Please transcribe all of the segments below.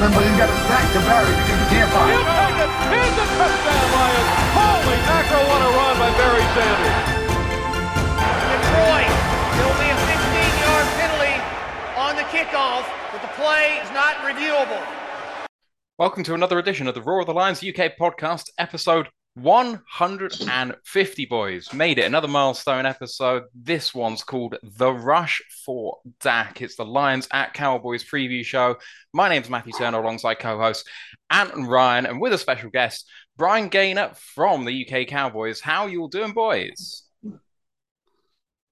trying to tackle him, but he's got his back to Barry because he can't find He'll him. take it. Here's a touchdown, Lions. Holy mackerel, what a run by Barry Sanders. Detroit. It'll be a 15-yard penalty on the kickoff, but the play is not reviewable. Welcome to another edition of the Roar of the Lions UK podcast, episode 150, boys. Made it, another milestone episode. This one's called The Rush for Dak. It's the Lions at Cowboys preview show. My name's Matthew Turner alongside co host Ant and Ryan, and with a special guest, Brian Gaynor from the UK Cowboys. How you all doing, boys?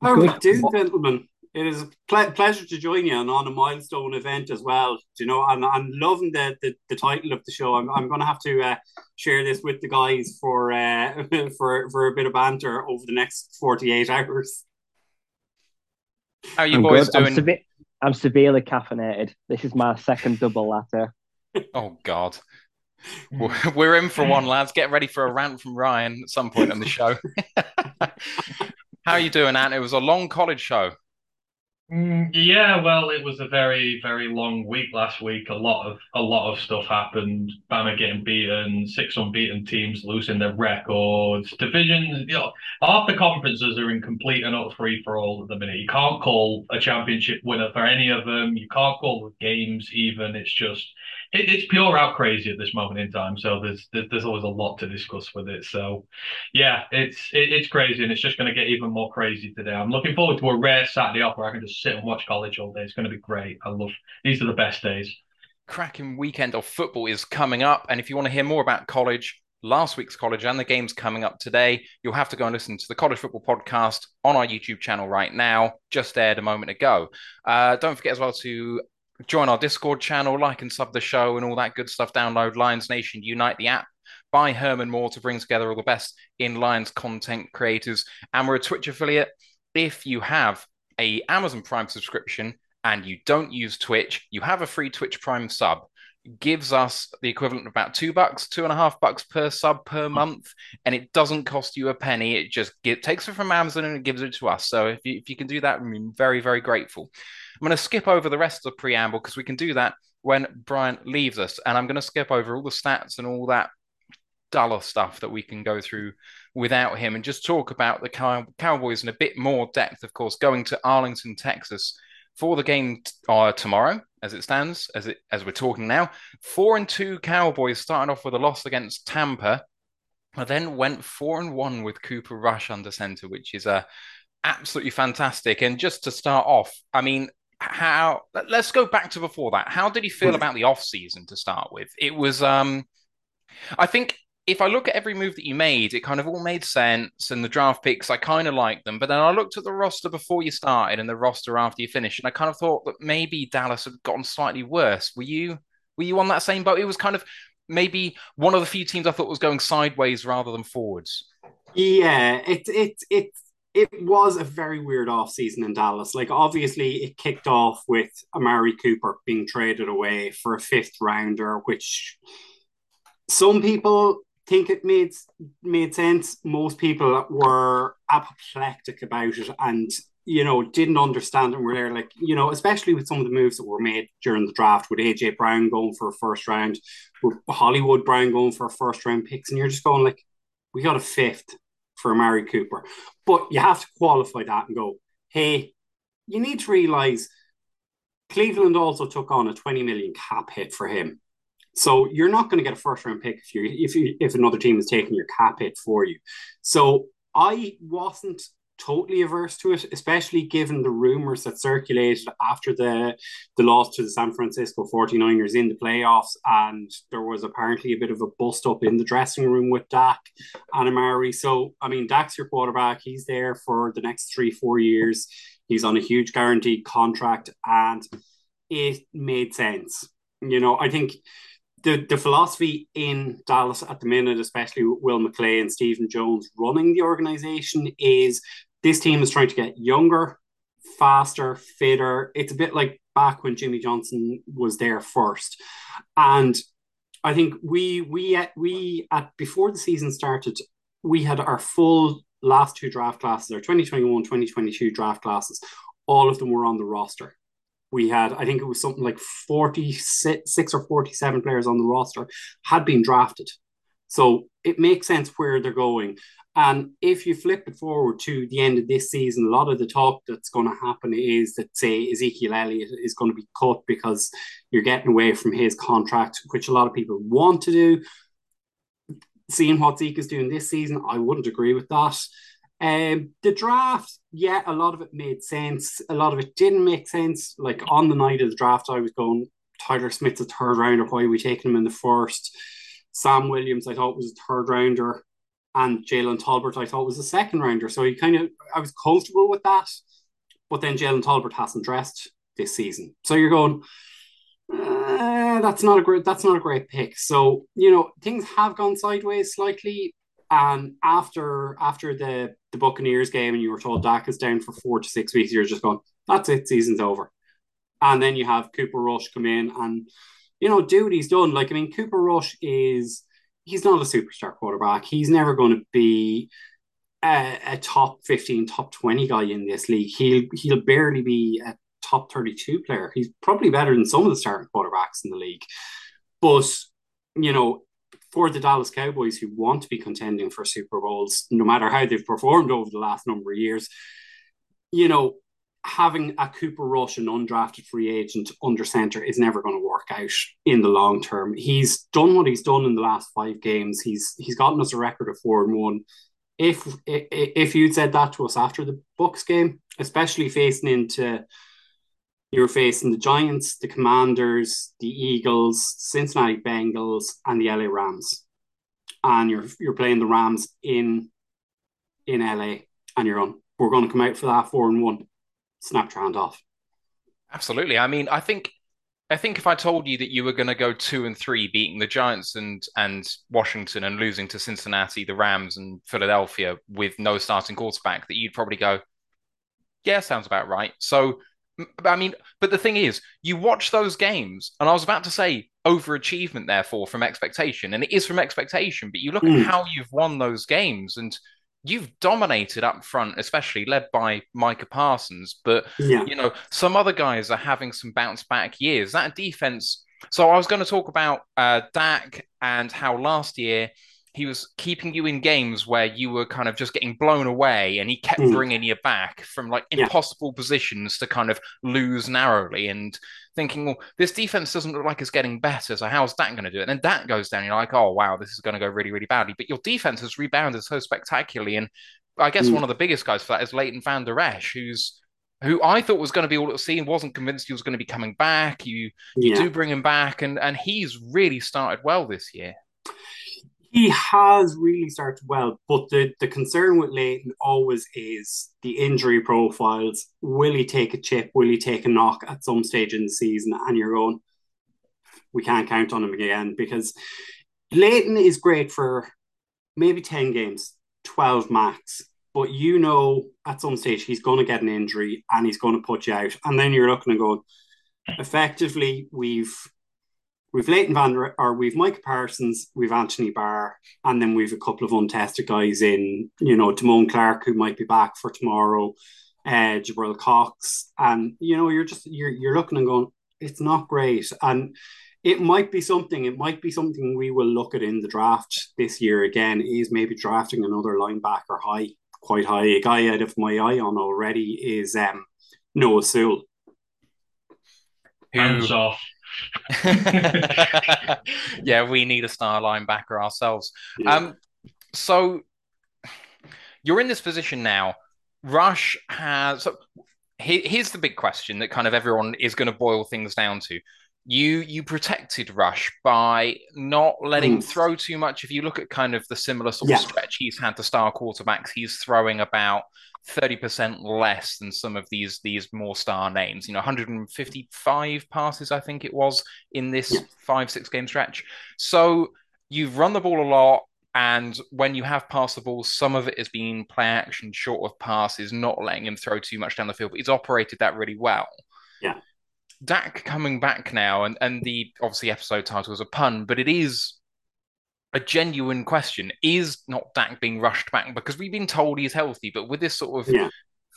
How are we doing, gentlemen? It is a ple- pleasure to join you and on a milestone event as well. Do you know, I'm, I'm loving the, the, the title of the show. I'm, I'm going to have to uh, share this with the guys for uh, for for a bit of banter over the next 48 hours. How are you I'm boys good. I'm, doing? seve- I'm severely caffeinated. This is my second double latte. Oh God. We're- We're in for one, lads. Get ready for a rant from Ryan at some point on the show. How are you doing, Ant? It was a long college show. Mm, yeah, well, it was a very, very long week last week. A lot of a lot of stuff happened. Bama getting beaten, six unbeaten teams losing their records, divisions. You know, half the conferences are in complete and utter free for all at the minute. You can't call a championship winner for any of them. You can't call the games even. It's just it, it's pure out crazy at this moment in time. So there's there's, always a lot to discuss with it. So yeah, it's it, it's crazy, and it's just going to get even more crazy today. I'm looking forward to a rare Saturday off where I can just sit and watch college all day. It's going to be great. I love these are the best days. cracking weekend of football is coming up. And if you want to hear more about college, last week's college, and the games coming up today, you'll have to go and listen to the College Football Podcast on our YouTube channel right now, just aired a moment ago. Uh, don't forget as well to join our Discord channel, like and sub the show, and all that good stuff. Download Lions Nation Unite, the app by Herman Moore to bring together all the best in Lions content creators. And we're a Twitch affiliate. If you have a Amazon Prime subscription and you don't use Twitch, you have a free Twitch Prime sub. Gives us the equivalent of about two bucks, two and a half bucks per sub per month, and it doesn't cost you a penny. It just get, takes it from Amazon and it gives it to us. So if you, if you can do that, I'm very, very grateful. I'm going to skip over the rest of the preamble because we can do that when Brian leaves us, and I'm going to skip over all the stats and all that duller stuff that we can go through without him and just talk about the Cow- Cowboys in a bit more depth, of course, going to Arlington, Texas for the game t- uh, tomorrow, as it stands, as it as we're talking now. Four and two Cowboys starting off with a loss against Tampa, but then went four and one with Cooper Rush under center, which is uh, absolutely fantastic. And just to start off, I mean, how let- let's go back to before that. How did he feel about the off season to start with? It was um I think if I look at every move that you made, it kind of all made sense. And the draft picks, I kind of liked them. But then I looked at the roster before you started and the roster after you finished, and I kind of thought that maybe Dallas had gotten slightly worse. Were you were you on that same boat? It was kind of maybe one of the few teams I thought was going sideways rather than forwards. Yeah, it it it it was a very weird off season in Dallas. Like obviously, it kicked off with Amari Cooper being traded away for a fifth rounder, which some people think it made made sense. Most people were apoplectic about it and you know didn't understand and were there like you know especially with some of the moves that were made during the draft with AJ Brown going for a first round, with Hollywood Brown going for a first round picks, and you're just going like, we got a fifth for Mary Cooper, but you have to qualify that and go, hey, you need to realize Cleveland also took on a 20 million cap hit for him. So you're not going to get a first round pick if you if you if another team is taking your cap hit for you. So I wasn't totally averse to it, especially given the rumors that circulated after the the loss to the San Francisco 49ers in the playoffs. And there was apparently a bit of a bust up in the dressing room with Dak and Amari. So I mean Dak's your quarterback, he's there for the next three, four years. He's on a huge guaranteed contract and it made sense. You know, I think the, the philosophy in Dallas at the minute, especially with Will McClay and Stephen Jones running the organization, is this team is trying to get younger, faster, fitter. It's a bit like back when Jimmy Johnson was there first. And I think we we we at before the season started, we had our full last two draft classes, our 2021, 2022 draft classes, all of them were on the roster. We had, I think it was something like 46 or 47 players on the roster had been drafted. So it makes sense where they're going. And if you flip it forward to the end of this season, a lot of the talk that's going to happen is that, say, Ezekiel Elliott is going to be cut because you're getting away from his contract, which a lot of people want to do. Seeing what Zeke is doing this season, I wouldn't agree with that. Um, the draft, yeah, a lot of it made sense. A lot of it didn't make sense. Like on the night of the draft, I was going, Tyler Smith's a third rounder. Why are we taking him in the first? Sam Williams, I thought was a third rounder, and Jalen Tolbert, I thought was a second rounder. So you kind of, I was comfortable with that. But then Jalen Tolbert hasn't dressed this season, so you're going. Uh, that's not a great. That's not a great pick. So you know things have gone sideways slightly. And after after the the Buccaneers game, and you were told Dak is down for four to six weeks, you're just going, that's it, season's over. And then you have Cooper Rush come in and you know, do what he's done. Like, I mean, Cooper Rush is he's not a superstar quarterback. He's never going to be a, a, top 15, top 20 guy in this league. He'll he'll barely be a top 32 player. He's probably better than some of the starting quarterbacks in the league. But, you know, for the Dallas Cowboys who want to be contending for Super Bowls, no matter how they've performed over the last number of years, you know, having a Cooper Rush, an undrafted free agent under center, is never going to work out in the long term. He's done what he's done in the last five games. He's he's gotten us a record of four and one. If if you'd said that to us after the Bucks game, especially facing into you're facing the Giants, the Commanders, the Eagles, Cincinnati Bengals, and the LA Rams, and you're you're playing the Rams in in LA, and you're on. We're going to come out for that four and one snap your hand off. Absolutely. I mean, I think I think if I told you that you were going to go two and three, beating the Giants and and Washington and losing to Cincinnati, the Rams, and Philadelphia with no starting quarterback, that you'd probably go, yeah, sounds about right. So, I mean, but the thing is, you watch those games, and I was about to say overachievement, therefore, from expectation, and it is from expectation. But you look mm. at how you've won those games, and you've dominated up front, especially led by Micah Parsons. But yeah. you know, some other guys are having some bounce back years. That defense. So I was going to talk about uh, Dak and how last year he was keeping you in games where you were kind of just getting blown away and he kept mm. bringing you back from like impossible yeah. positions to kind of lose narrowly and thinking, well, this defense doesn't look like it's getting better. So how's that going to do it? And then that goes down. You're like, oh, wow, this is going to go really, really badly. But your defense has rebounded so spectacularly. And I guess mm. one of the biggest guys for that is Leighton Vander Esch, who's who I thought was going to be all at sea and wasn't convinced he was going to be coming back. You you yeah. do bring him back, and and he's really started well this year. He has really started well, but the, the concern with Leighton always is the injury profiles. Will he take a chip? Will he take a knock at some stage in the season? And you're going, we can't count on him again because Leighton is great for maybe 10 games, 12 max. But you know, at some stage, he's going to get an injury and he's going to put you out. And then you're looking and going, effectively, we've we've Leighton Van or we've Mike Parsons, we've Anthony Barr, and then we've a couple of untested guys in, you know, Damone Clark who might be back for tomorrow, uh, Jabril Cox, and you know, you're just you're you're looking and going, it's not great, and it might be something. It might be something we will look at in the draft this year again. Is maybe drafting another linebacker high, quite high. A guy out of my eye on already is um, Noah Sewell. Hands off. yeah, we need a star linebacker ourselves. Yeah. Um, so you're in this position now. Rush has. So here's the big question that kind of everyone is going to boil things down to. You you protected Rush by not letting him throw too much. If you look at kind of the similar sort yeah. of stretch he's had to star quarterbacks, he's throwing about 30% less than some of these these more star names. You know, 155 passes, I think it was, in this yeah. five, six game stretch. So you've run the ball a lot. And when you have passed the ball, some of it has been play action, short of passes, not letting him throw too much down the field. But he's operated that really well. Yeah. Dak coming back now, and and the obviously episode title is a pun, but it is a genuine question. Is not Dak being rushed back because we've been told he's healthy, but with this sort of Yeah.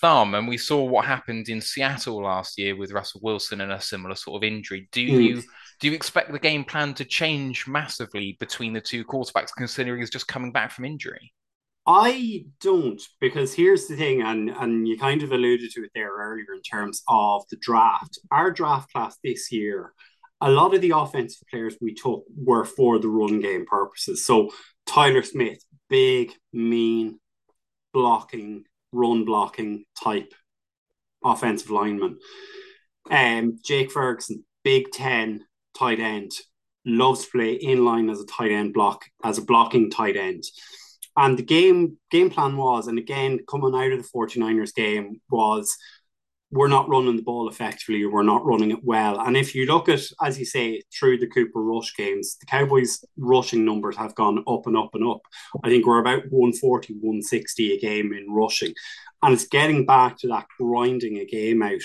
thumb, and we saw what happened in Seattle last year with Russell Wilson and a similar sort of injury. Do Mm. you do you expect the game plan to change massively between the two quarterbacks, considering he's just coming back from injury? I don't, because here's the thing, and and you kind of alluded to it there earlier in terms of the draft. Our draft class this year, a lot of the offensive players we took were for the run game purposes. So Tyler Smith, big, mean, blocking, run blocking type offensive lineman. Um, Jake Ferguson, Big Ten tight end, loves to play in line as a tight end block, as a blocking tight end. And the game game plan was, and again, coming out of the 49ers game, was we're not running the ball effectively, or we're not running it well. And if you look at, as you say, through the Cooper Rush games, the Cowboys' rushing numbers have gone up and up and up. I think we're about 140, 160 a game in rushing. And it's getting back to that grinding a game out.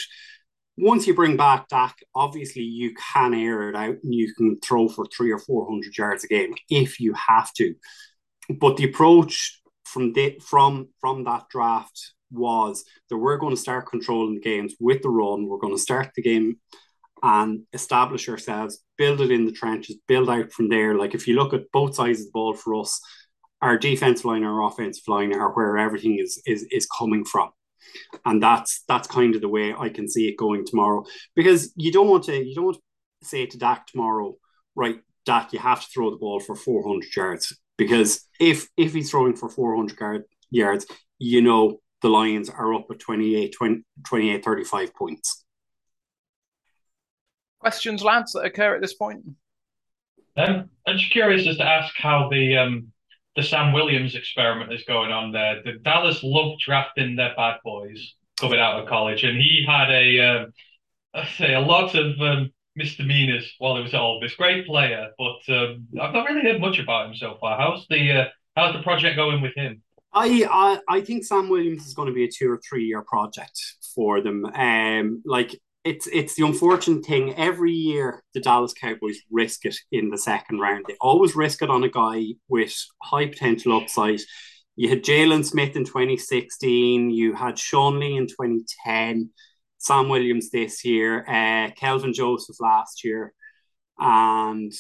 Once you bring back Dak, obviously you can air it out and you can throw for three or 400 yards a game if you have to. But the approach from the, from from that draft was that we're going to start controlling the games with the run. We're going to start the game and establish ourselves, build it in the trenches, build out from there. Like if you look at both sides of the ball for us, our defensive line, our offensive line are where everything is is is coming from. And that's that's kind of the way I can see it going tomorrow. Because you don't want to you don't want to say to Dak tomorrow, right, Dak, you have to throw the ball for 400 yards. Because if if he's throwing for 400 yard, yards, you know the Lions are up at 28, 20, 28 35 points. Questions, lads, that occur at this point? Um, I'm just curious as to ask how the um, the Sam Williams experiment is going on there. The Dallas love drafting their bad boys coming out of college, and he had a um, I say a lot of um, misdemeanors while he was at Ole Miss. Great player, but um, I've not really heard much about him so far. How's the uh, how's the project going with him? I, I I think Sam Williams is going to be a two or three year project for them. Um, like it's it's the unfortunate thing. Every year the Dallas Cowboys risk it in the second round. They always risk it on a guy with high potential upside. You had Jaylon Smith in 2016. You had Sean Lee in 2010. Sam Williams this year. Uh, Kelvin Joseph last year, and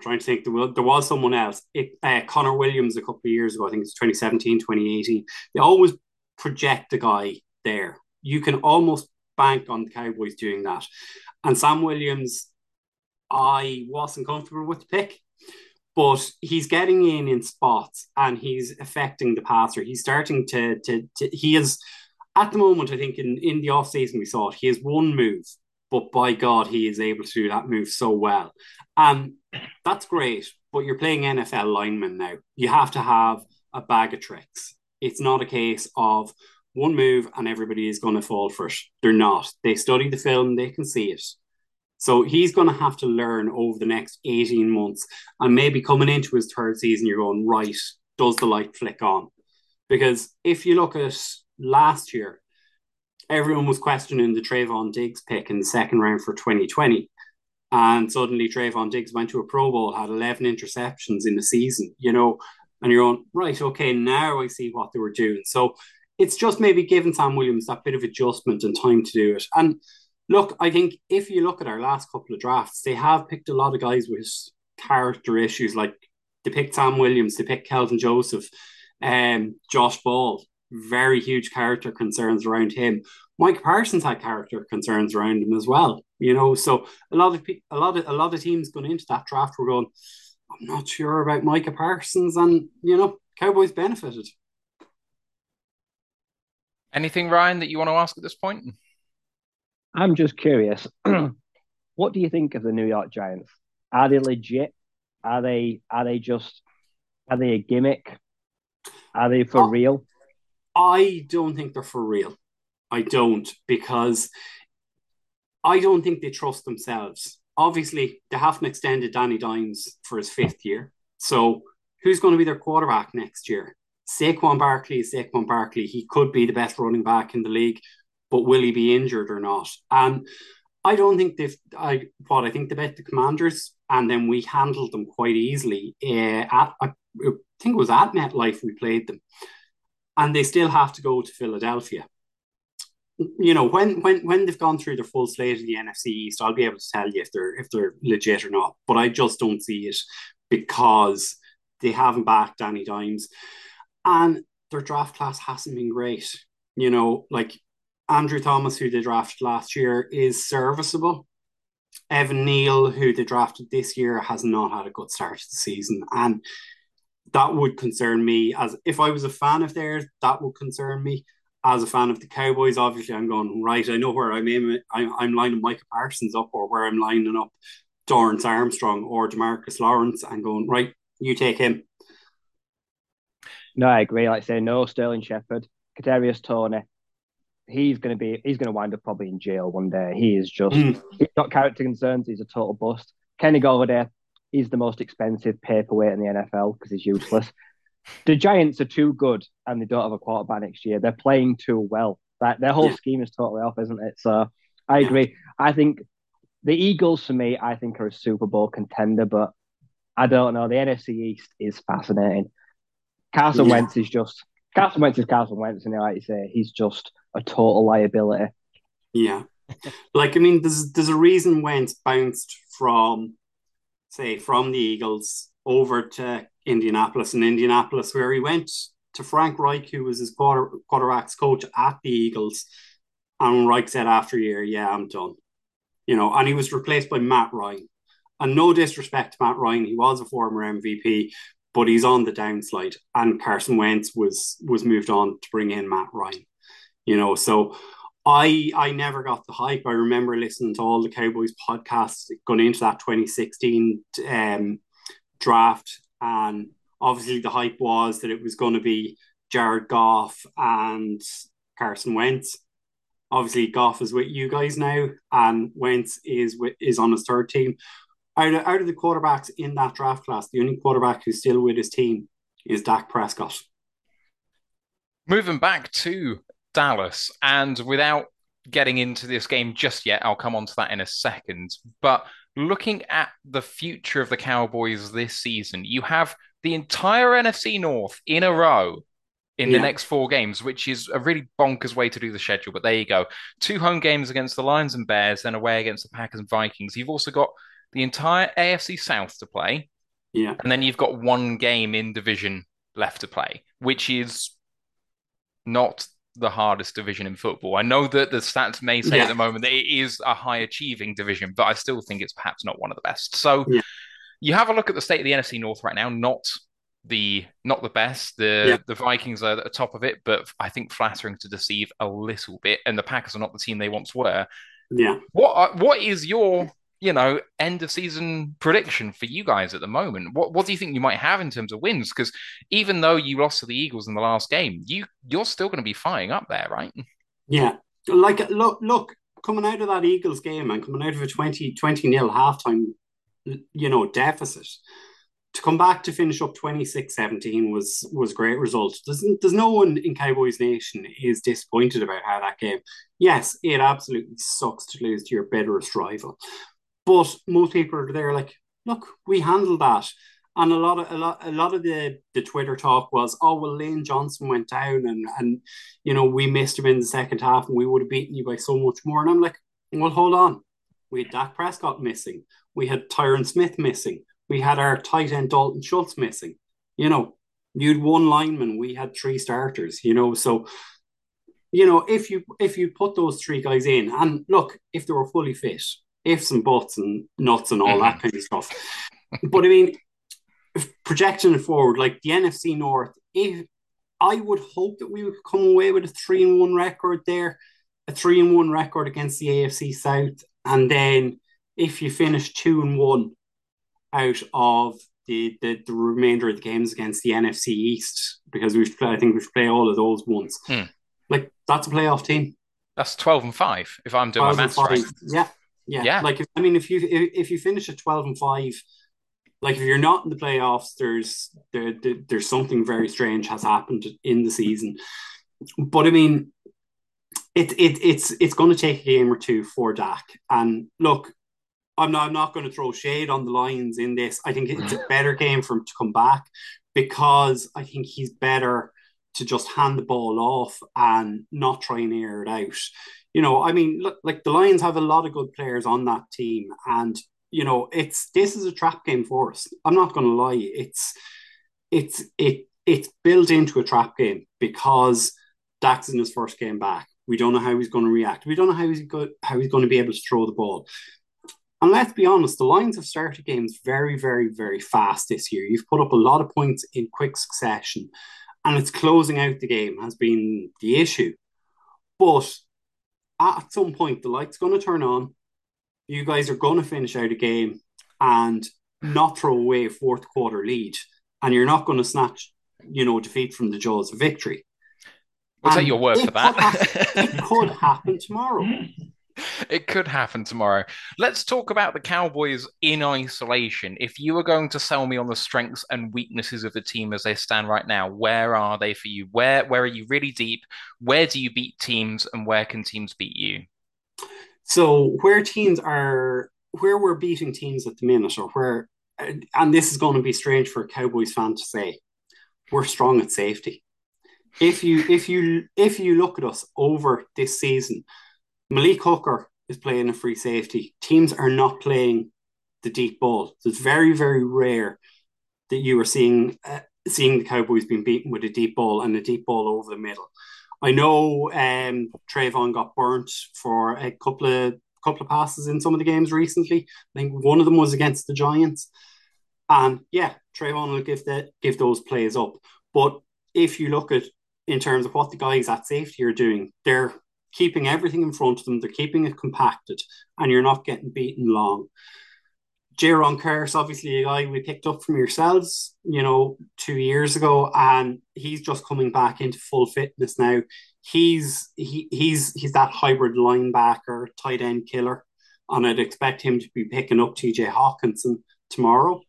I'm trying to think. There was, there was someone else. It, uh, Connor Williams a couple of years ago. I think it's 2017, 2018. They always project a guy there. You can almost bank on the Cowboys doing that. And Sam Williams, I wasn't comfortable with the pick, but he's getting in in spots and he's affecting the passer. He's starting to to, to he is at the moment. I think in in the off season we saw it. He has one move, but by God, he is able to do that move so well. And that's great, but you're playing NFL linemen now. You have to have a bag of tricks. It's not a case of one move and everybody is going to fall for it. They're not. They study the film, they can see it. So he's going to have to learn over the next 18 months. And maybe coming into his third season, you're going, right, does the light flick on? Because if you look at last year, everyone was questioning the Trevon Diggs pick in the second round for 2020. And suddenly Trevon Diggs went to a Pro Bowl, had 11 interceptions in the season, you know, and you're on, right, okay, now I see what they were doing. So it's just maybe giving Sam Williams that bit of adjustment and time to do it. And look, I think if you look at our last couple of drafts, they have picked a lot of guys with character issues. Like they picked Sam Williams, they picked Kelvin Joseph, um, Josh Ball, very huge character concerns around him. Mike Parsons had character concerns around him as well. You know, so a lot of a lot of a lot of teams going into that draft were going, I'm not sure about Micah Parsons, and you know, Cowboys benefited. Anything, Ryan, that you want to ask at this point? I'm just curious. what do you think of the New York Giants? Are they legit? Are they are they just are they a gimmick? Are they for Oh. real? I don't think they're for real. I don't because I don't think they trust themselves. Obviously, they haven't extended Danny Dimes for his fifth year. So who's going to be their quarterback next year? Saquon Barkley is Saquon Barkley. He could be the best running back in the league, but will he be injured or not? And I don't think they've. I what I think they bet the Commanders, and then we handled them quite easily. Uh, at I think it was at MetLife we played them, and they still have to go to Philadelphia. You know when when when they've gone through their full slate of the NFC East, I'll be able to tell you if they're if they're legit or not. But I just don't see it because they haven't backed Danny Dimes, and their draft class hasn't been great. You know, like Andrew Thomas, who they drafted last year, is serviceable. Evan Neal, who they drafted this year, has not had a good start to the season. And that would concern me as if I was a fan of theirs, that would concern me. As a fan of the Cowboys, obviously I'm going, right, I know where I'm aiming, I'm, I'm lining Micah Parsons up or where I'm lining up Dorance Armstrong or Demarcus Lawrence and going, right, you take him. No, I agree. Like I say, no Sterling Shepard, Kadarius Toney. he's going to be he's going to wind up probably in jail one day. He is just mm. he's got character concerns. He's a total bust. Kenny Golladay, he's the most expensive paperweight in the NFL because he's useless. The Giants are too good and they don't have a quarterback next year. They're playing too well. That their whole yeah. scheme is totally off, isn't it? So I agree. I think the Eagles for me, I think are a Super Bowl contender, but I don't know. The NFC East is fascinating. Carson yeah. Wentz is just Carson Wentz is Carson Wentz, and like you say, he's just a total liability. Yeah, like I mean, there's there's a reason Wentz bounced from, say, from the Eagles over to Indianapolis, and Indianapolis, where he went to Frank Reich, who was his quarter quarterbacks coach at the Eagles, and Reich said after a year, "Yeah, I'm done," you know, and he was replaced by Matt Ryan. And no disrespect to Matt Ryan, he was a former MVP, but he's on the downslide. And Carson Wentz was was moved on to bring in Matt Ryan you know. So I I never got the hype. I remember listening to all the Cowboys podcasts going into that 2016 um, draft, and obviously the hype was that it was going to be Jared Goff and Carson Wentz. Obviously, Goff is with you guys now, and Wentz is with, is on his third team. Out of, out of the quarterbacks in that draft class, the only quarterback who's still with his team is Dak Prescott. Moving back to Dallas. And without getting into this game just yet, I'll come on to that in a second. But looking at the future of the Cowboys this season, you have the entire NFC North in a row in yeah. the next four games, which is a really bonkers way to do the schedule. But there you go. Two home games against the Lions and Bears, then away against the Packers and Vikings. You've also got the entire AFC South to play. Yeah. And then you've got one game in division left to play, which is not the hardest division in football. I know that the stats may say yeah. at the moment that it is a high achieving division, but I still think it's perhaps not one of the best. So yeah. you have a look at the state of the NFC North right now, not the not the best. The yeah. the Vikings are at the top of it, but I think flattering to deceive a little bit. And the Packers are not the team they once were. Yeah. What what is your you know, end of season prediction for you guys at the moment? What what do you think you might have in terms of wins? Because even though you lost to the Eagles in the last game, you you're still going to be firing up there, right? Yeah, like look look coming out of that Eagles game and coming out of a 20 20 nil halftime, you know, deficit. To come back to finish up 26-17 was was great result. There's, there's no one in Cowboys Nation is disappointed about how that game. Yes, it absolutely sucks to lose to your bitterest rival. But most people are there like, look, we handled that. And a lot of a lot a lot of the the Twitter talk was, oh well, Lane Johnson went down and and you know we missed him in the second half and we would have beaten you by so much more. And I'm like, well, hold on. We had Dak Prescott missing. We had Tyron Smith missing. We had our tight end Dalton Schultz missing. You know, you'd one lineman. We had three starters. You know, so you know if you if you put those three guys in, and look, if they were fully fit, ifs and buts and nuts and all mm-hmm. that kind of stuff. but I mean, projecting it forward, like the NFC North, if I would hope that we would come away with a three and one record there, a three and one record against the AFC South, and then if you finish two and one out of the, the, the remainder of the games against the NFC East, because we've I think we've played all of those once. Hmm. Like that's a playoff team. That's twelve and five. If I'm doing my maths right. Yeah, yeah. yeah. Like, if, I mean, if you if, if you finish at 12 and 5, like if you're not in the playoffs, there's there, there, there's something very strange has happened in the season. But I mean, it, it it's it's going to take a game or two for Dak. And look, I'm not I'm not going to throw shade on the Lions in this. I think it's a better game for him to come back because I think he's better to just hand the ball off and not try and air it out. You know, I mean, look, like the Lions have a lot of good players on that team, and you know, it's this is a trap game for us. I'm not going to lie. It's it's it it's built into a trap game because Dak's in his first game back. We don't know how he's going to react. We don't know how he's good how he's going to be able to throw the ball. And let's be honest, the Lions have started games very, very, very fast this year. You've put up a lot of points in quick succession, and it's closing out the game has been the issue. But at some point, the light's going to turn on you guys are going to finish out a game and not throw away a fourth quarter lead, and you're not going to snatch, you know, defeat from the jaws of victory. Was take your word for that? Could it could happen tomorrow. It could happen tomorrow. Let's talk about the Cowboys in isolation. If you were going to sell me on the strengths and weaknesses of the team as they stand right now, where are they for you? Where where are you really deep? Where do you beat teams and where can teams beat you? So where teams are, where we're beating teams at the minute, or where, and this is going to be strange for a Cowboys fan to say, we're strong at safety. If you if you if you look at us over this season, Malik Hooker is playing a free safety. Teams are not playing the deep ball. So it's very very rare that you are seeing uh, seeing the Cowboys being beaten with a deep ball and a deep ball over the middle. I know um, Trevon got burnt for a couple of couple of passes in some of the games recently. I think one of them was against the Giants. And yeah, Trevon will give that give those plays up. But if you look at in terms of what the guys at safety are doing, they're keeping everything in front of them, they're keeping it compacted, and you're not getting beaten long. Jayron Kearse, obviously a guy we picked up from yourselves, you know, two years ago, and he's just coming back into full fitness now. He's he he's he's that hybrid linebacker, tight end killer, and I'd expect him to be picking up TJ Hockenson tomorrow.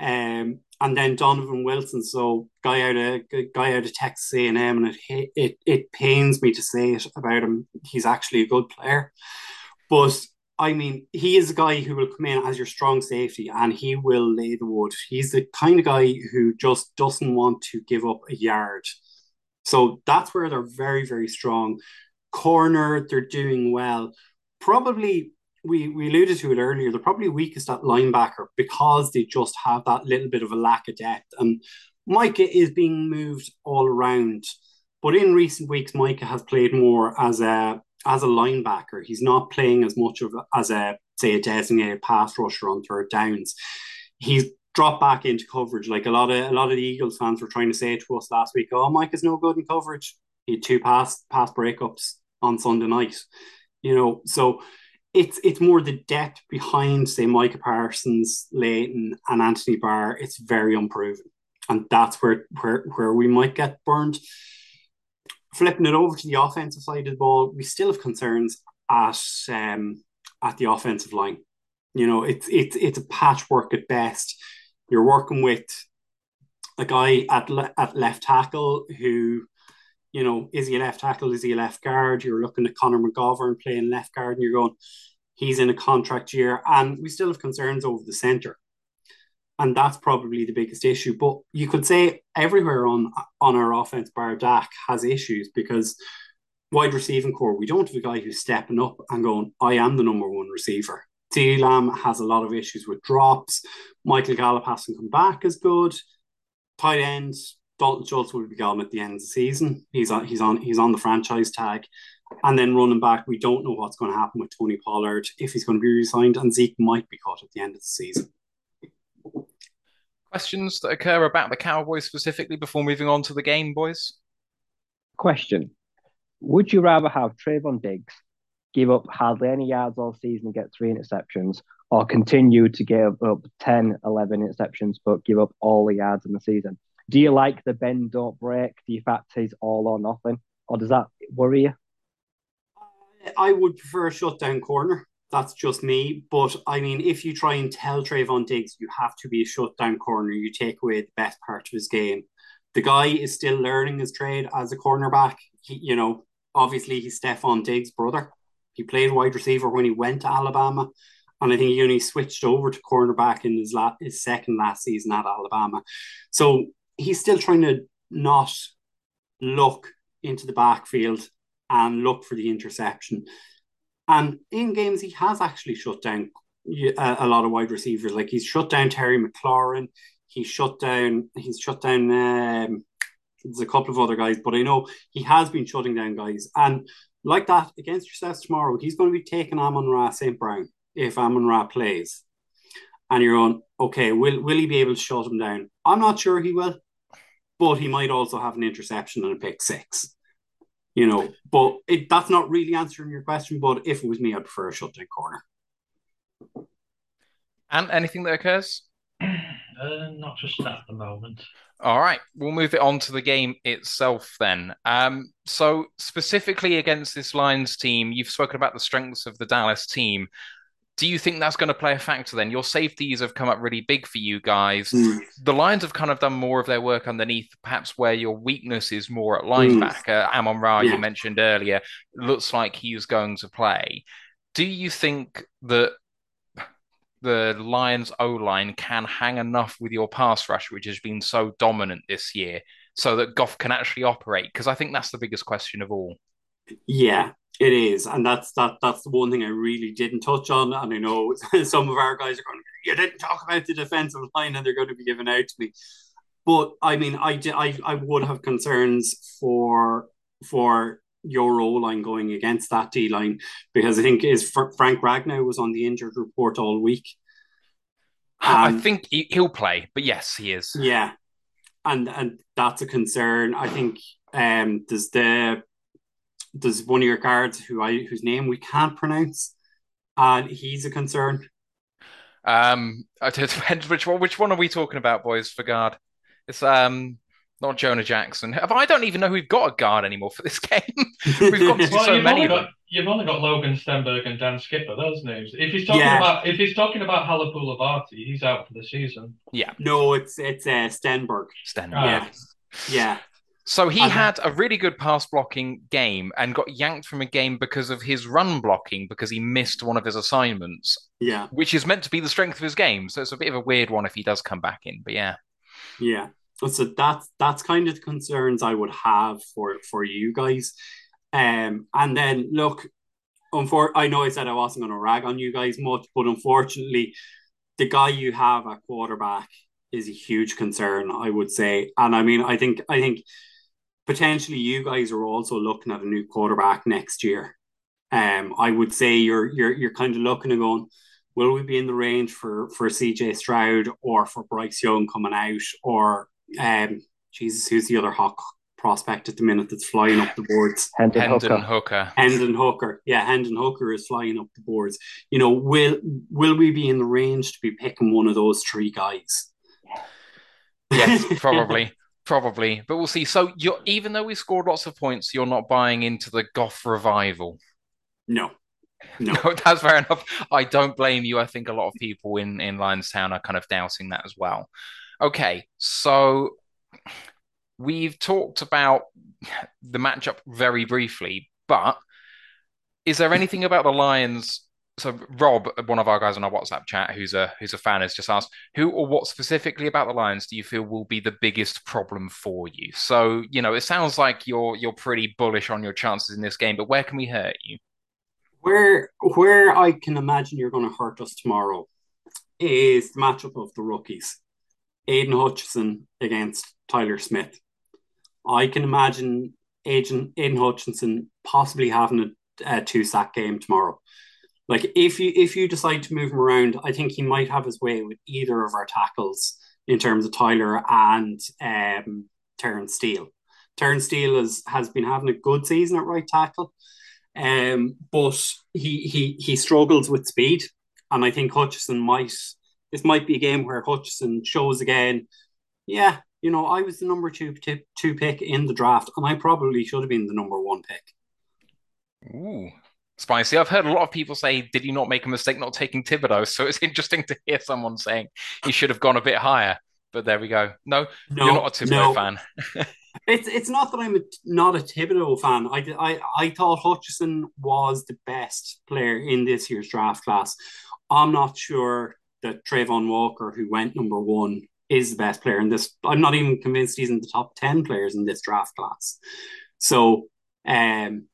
Um, and then Donovan Wilson, so guy out of guy out of Texas A and M, and it it it pains me to say it about him. He's actually a good player, but I mean, he is a guy who will come in as your strong safety and he will lay the wood. He's the kind of guy who just doesn't want to give up a yard. So that's where they're very, very strong. Corner, they're doing well. Probably, we, we alluded to it earlier, they're probably weakest at linebacker because they just have that little bit of a lack of depth. And Micah is being moved all around. But in recent weeks, Micah has played more as a as a linebacker, he's not playing as much of as a say a designated pass rusher on third downs. He's dropped back into coverage. Like a lot of a lot of the Eagles fans were trying to say to us last week, "Oh, Mike is no good in coverage." He had two pass pass breakups on Sunday night. You know, so it's it's more the depth behind, say, Micah Parsons, Leighton, and Anthony Barr. It's very unproven, and that's where where where we might get burned flipping it over to the offensive side of the ball, we still have concerns at um, at the offensive line. You know, it's it's it's a patchwork at best. You're working with a guy at le- at left tackle who, you know, is he a left tackle? Is he a left guard? You're looking at Connor McGovern playing left guard, and you're going, he's in a contract year, and we still have concerns over the center and that's probably the biggest issue. But you could say everywhere on on our offense, bar Dak has issues because wide receiving corps, we don't have a guy who's stepping up and going, I am the number one receiver. CeeDee Lamb has a lot of issues with drops. Michael Gallup hasn't come back as good. Tight ends, Dalton Schultz will be gone at the end of the season. He's on he's on he's on the franchise tag. And then running back, we don't know what's going to happen with Tony Pollard if he's going to be resigned, and Zeke might be caught at the end of the season questions that occur about the Cowboys specifically before moving on to the game, boys? Question Would you rather have Trevon Diggs give up hardly any yards all season and get three interceptions, or continue to give up 10, 11 interceptions but give up all the yards in the season? Do you like the bend, don't break? Do you fact all or nothing? Or does that worry you? I would prefer a shutdown corner that's just me. But I mean, if you try and tell Trevon Diggs you have to be a shutdown corner, you take away the best part of his game. The guy is still learning his trade as a cornerback. He, you know, obviously he's Stefon Diggs' brother. He played wide receiver when he went to Alabama, and I think he only switched over to cornerback in his la- his second last season at Alabama. So he's still trying to not look into the backfield and look for the interception. And in games, he has actually shut down a, a lot of wide receivers. Like he's shut down Terry McLaurin. He shut down. He's shut down. Um, there's a couple of other guys, but I know he has been shutting down guys. And like that against yourselves tomorrow, he's going to be taking Amon Ra St. Brown if Amon Ra plays. And you're on, okay, will will he be able to shut him down? I'm not sure he will, but he might also have an interception and a pick six. You know, but it, that's not really answering your question. But if it was me, I'd prefer a shutdown corner. And anything that occurs? Uh, not just at the moment. All right, we'll move it on to the game itself then. Um, so specifically against this Lions team, you've spoken about the strengths of the Dallas team. Do you think that's going to play a factor then? Your safeties have come up really big for you guys. Mm. The Lions have kind of done more of their work underneath, perhaps where your weakness is more at linebacker. Mm. Amon Ra, Yeah. you mentioned earlier, looks like he's going to play. Do you think that the Lions O line can hang enough with your pass rush, which has been so dominant this year, so that Goff can actually operate? Because I think that's the biggest question of all. Yeah, it is, and that's that. That's the one thing I really didn't touch on, and I know some of our guys are going. You didn't talk about the defensive line, and they're going to be given out to me. But I mean, I I, I would have concerns for for your O line going against that D line because I think is Frank Ragnow was on the injured report all week. I Um, think he, he'll play, but yes, he is. Yeah, and and that's a concern. I think um there's the there's one of your guards who I whose name we can't pronounce, and he's a concern. Um, it depends which one. Which one are we talking about, boys? For guard, it's um not Jonah Jackson. I don't even know who we've got a guard anymore for this game. We've got Well, so you've many only got you've only got Logan Stenberg and Dan Skipper. Those names. If he's talking Yeah. about if he's talking about Halapoulivaati, he's out for the season. Yeah. No, it's it's uh, Stenberg. Sten. Ah. Yeah, yeah, So he Uh-huh. had a really good pass blocking game and got yanked from a game because of his run blocking because he missed one of his assignments, yeah, which is meant to be the strength of his game. So it's a bit of a weird one if he does come back in. But yeah, yeah. So that's that's kind of the concerns I would have for for you guys. Um, and then look, unfor- I know I said I wasn't going to rag on you guys much, but unfortunately, the guy you have at quarterback is a huge concern, I would say. And I mean, I think I think potentially you guys are also looking at a new quarterback next year. Um, I would say you're you're you're kind of looking and going, will we be in the range for for CJ Stroud or for Bryce Young coming out or um Jesus, who's the other hawk prospect at the minute that's flying up the boards? Hendon Hendon Hooker. Hooker. Hendon Hooker. Yeah, Hendon Hooker is flying up the boards. You know, will will we be in the range to be picking one of those three guys? Yes, probably. Probably, but we'll see. So you're even though we scored lots of points, you're not buying into the Goff revival. No. No. No, that's fair enough. I don't blame you. I think a lot of people in in Lionstown are kind of doubting that as well. Okay, so we've talked about the matchup very briefly, but is there anything about the Lions? So Rob, one of our guys on our WhatsApp chat, who's a who's a fan, has just asked who or what specifically about the Lions do you feel will be the biggest problem for you? So you know, it sounds like you're you're pretty bullish on your chances in this game, but where can we hurt you? Where where I can imagine you're going to hurt us tomorrow is the matchup of the rookies, Aidan Hutchinson against Tyler Smith. I can imagine Aidan, Aidan Hutchinson possibly having a, a two sack game tomorrow. Like if you if you decide to move him around, I think he might have his way with either of our tackles in terms of Tyler and um, Terrence Steele. Terrence Steele is, has been having a good season at right tackle. Um, but he he he struggles with speed, and I think Hutchison might. This might be a game where Hutchison shows again. Yeah, you know, I was the number two two pick in the draft, and I probably should have been the number one pick. Ooh, spicy. I've heard a lot of people say, "Did you not make a mistake not taking Thibodeaux?" So it's interesting to hear someone saying he should have gone a bit higher. But there we go. No, No, you're not a Thibodeaux no. fan. It's it's not that I'm a, not a Thibodeaux fan. I, I I thought Hutchison was the best player in this year's draft class. I'm not sure that Travon Walker, who went number one, is the best player in this. I'm not even convinced he's in the top ten players in this draft class. So, um,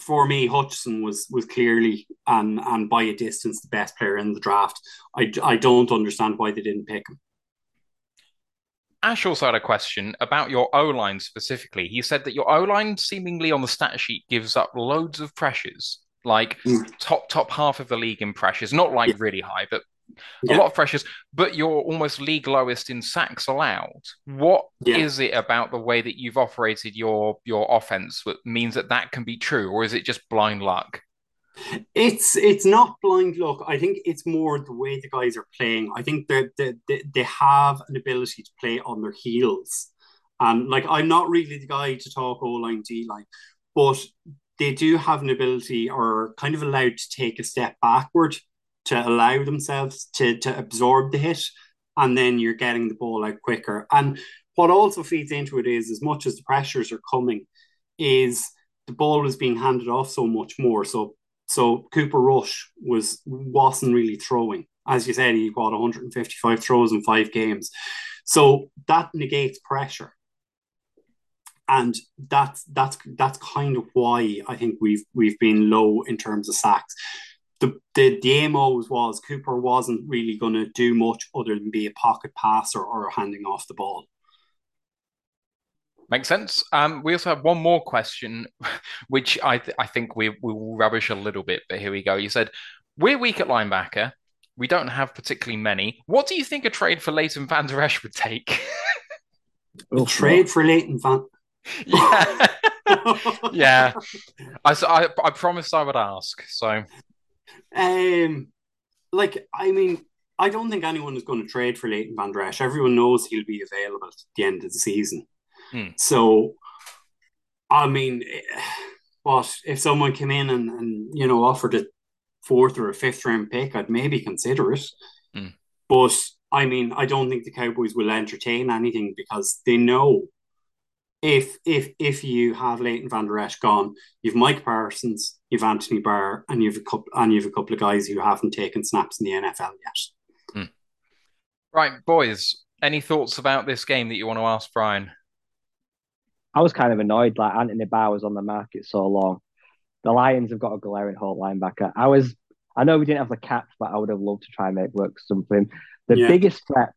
for me, Hutchinson was was clearly and and by a distance the best player in the draft. I I don't understand why they didn't pick him. Ash also had a question about your O line specifically. He said that your O line seemingly on the stat sheet gives up loads of pressures, like mm. top top half of the league in pressures, not like yeah. really high, but yeah. a lot of pressures. But you're almost league lowest in sacks allowed. What yeah. is it about the way that you've operated your your offense that means that that can be true, or is it just blind luck? It's it's not blind luck. I think it's more the way the guys are playing. I think that they, they, they have an ability to play on their heels. And like I'm not really the guy to talk O line D line, but they do have an ability or kind of allowed to take a step backward to allow themselves to to absorb the hit, and then you're getting the ball out quicker. And what also feeds into it is as much as the pressures are coming, is the ball is being handed off so much more. So so Cooper Rush was wasn't really throwing. As you said, he got 155 throws in five games. So that negates pressure. And that's that's that's kind of why I think we've we've been low in terms of sacks. The the, the aim always was Cooper wasn't really going to do much other than be a pocket passer or handing off the ball. Makes sense. Um, we also have one more question, which I th- I think we, we will rubbish a little bit, but here we go. You said, We're weak at linebacker. We don't have particularly many. What do you think a trade for Leighton Vander Esch would take? a trade for Leighton Van. yeah. yeah. I, I, I promised I would ask. So, um, like, I mean, I don't think anyone is going to trade for Leighton Vander Esch. Everyone knows he'll be available at the end of the season. Hmm. So, I mean, what if someone came in and, and you know offered a fourth or a fifth round pick? I'd maybe consider it. Hmm. But I mean, I don't think the Cowboys will entertain anything because they know if if if you have Leighton Vander Esch gone, you've Mike Parsons, you've Anthony Barr, and you've a couple and you've a couple of guys who haven't taken snaps in the NFL yet. Hmm. Right, boys. Any thoughts about this game that you want to ask Brian? I was kind of annoyed. Like Anthony Barr was on the market so long. The Lions have got a glaring hole linebacker. I was, I know we didn't have the cap, but I would have loved to try and make work something. The yeah. biggest threat,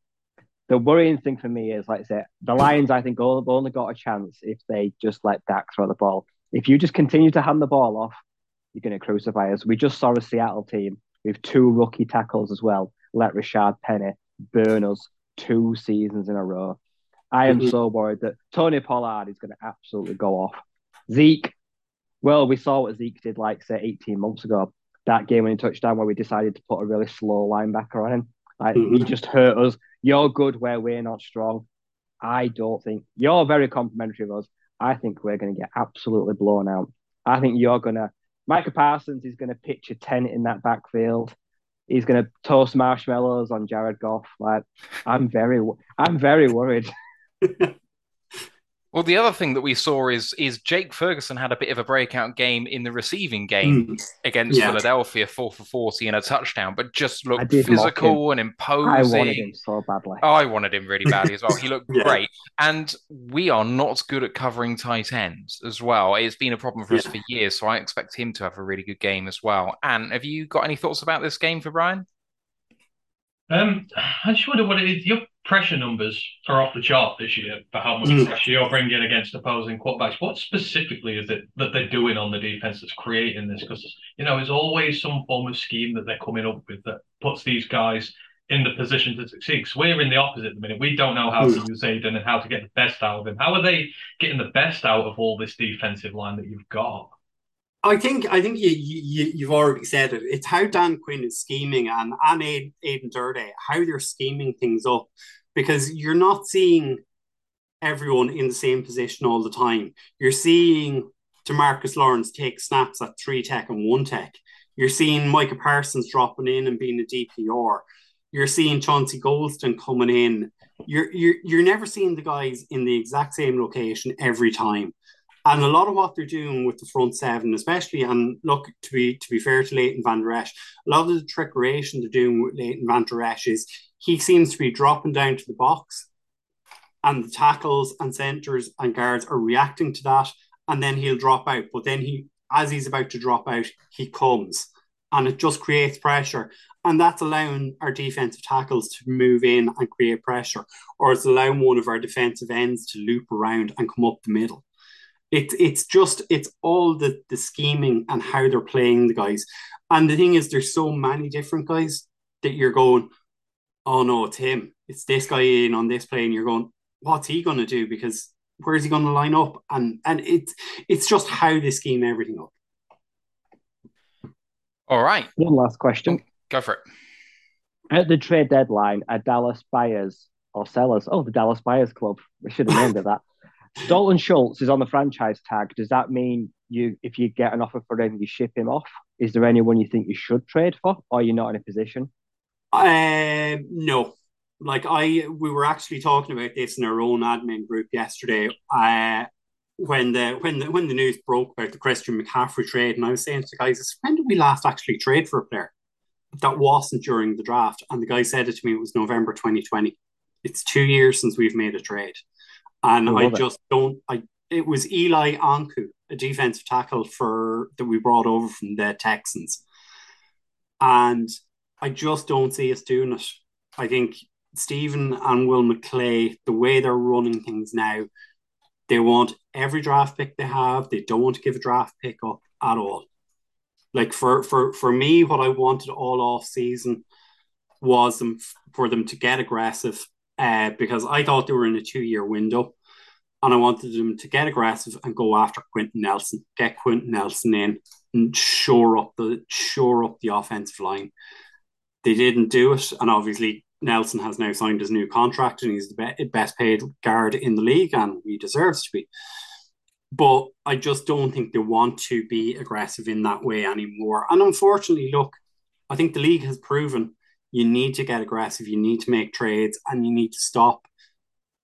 the worrying thing for me is, like I said, the Lions. I think all, only got a chance if they just let Dak throw the ball. If you just continue to hand the ball off, you're going to crucify us. We just saw a Seattle team with two rookie tackles as well. Let Rashaad Penny burn us two seasons in a row. I am mm-hmm. so worried that Tony Pollard is going to absolutely go off. Zeke, well, we saw what Zeke did like say 18 months ago. That game when he touchdown where we decided to put a really slow linebacker on him. Like, mm-hmm. He just hurt us. You're good where we're not strong. I don't think you're very complimentary of us. I think we're going to get absolutely blown out. I think you're going to. Micah Parsons is going to pitch a tent in that backfield. He's going to toast marshmallows on Jared Goff. Like I'm very, I'm very worried. Well, the other thing that we saw is is Jake Ferguson had a bit of a breakout game in the receiving game mm. against yeah. Philadelphia, four for forty and a touchdown, but just looked physical and imposing. I wanted him so badly. Oh, I wanted him really badly as well. He looked yeah. great, and we are not good at covering tight ends as well. It's been a problem for yeah. us for years, so I expect him to have a really good game as well. And have you got any thoughts about this game for Brian? Um, I just wonder what it is. Your pressure numbers are off the chart this year for how much mm. pressure you're bringing against opposing quarterbacks. What specifically is it that they're doing on the defense that's creating this? Because you know, it's always some form of scheme that they're coming up with that puts these guys in the position to succeed. Because we're in the opposite at the minute. We don't know how mm. to use Aidan and how to get the best out of him. How are they getting the best out of all this defensive line that you've got? I think I think you, you you've already said it. It's how Dan Quinn is scheming and and Aidan Durde how they're scheming things up because you're not seeing everyone in the same position all the time. You're seeing Demarcus Lawrence take snaps at three tech and one tech. You're seeing Micah Parsons dropping in and being a DPR. You're seeing Chauncey Golston coming in you're you're you're never seeing the guys in the exact same location every time. And a lot of what they're doing with the front seven, especially, and look to be to be fair to Leighton Vander Esch, a lot of the trickeration they're doing with Leighton Vander Esch is he seems to be dropping down to the box, and the tackles and centers and guards are reacting to that, and then he'll drop out. But then he, as he's about to drop out, he comes, and it just creates pressure, and that's allowing our defensive tackles to move in and create pressure, or it's allowing one of our defensive ends to loop around and come up the middle it's it's just it's all the the scheming and how they're playing the guys. And the thing is, there's so many different guys that you're going, oh no, it's him. It's this guy in on this play, and you're going, what's he going to do? Because where's he going to line up? And and it's it's just how they scheme everything up. All right. One last question. Go for it. At the trade deadline, are Dallas buyers or sellers? Oh, the Dallas Buyers Club. We should have named it that. Dalton Schultz is on the franchise tag. Does that mean you, if you get an offer for him, you ship him off? Is there anyone you think you should trade for, or you're not in a position? Uh, no. Like I, we were actually talking about this in our own admin group yesterday. Uh, when the when the when the news broke about the Christian McCaffrey trade, and I was saying to the guys, when did we last actually trade for a player? That wasn't during the draft, and the guy said it to me. It was November 2020. It's two years since we've made a trade and I, I just don't. I it was Eli Ankou, a defensive tackle for that we brought over from the Texans, and I just don't see us doing it. I think Stephen and Will McClay, the way they're running things now, they want every draft pick they have. They don't want to give a draft pick up at all. Like for for for me, what I wanted all off season was them for them to get aggressive uh, because I thought they were in a two year window. And I wanted them to get aggressive and go after Quenton Nelson, get Quenton Nelson in and shore up the shore up the offensive line. They didn't do it, and obviously Nelson has now signed his new contract, and he's the be- best paid guard in the league, and he deserves to be. But I just don't think they want to be aggressive in that way anymore. And unfortunately, look, I think the league has proven you need to get aggressive, you need to make trades, and you need to stop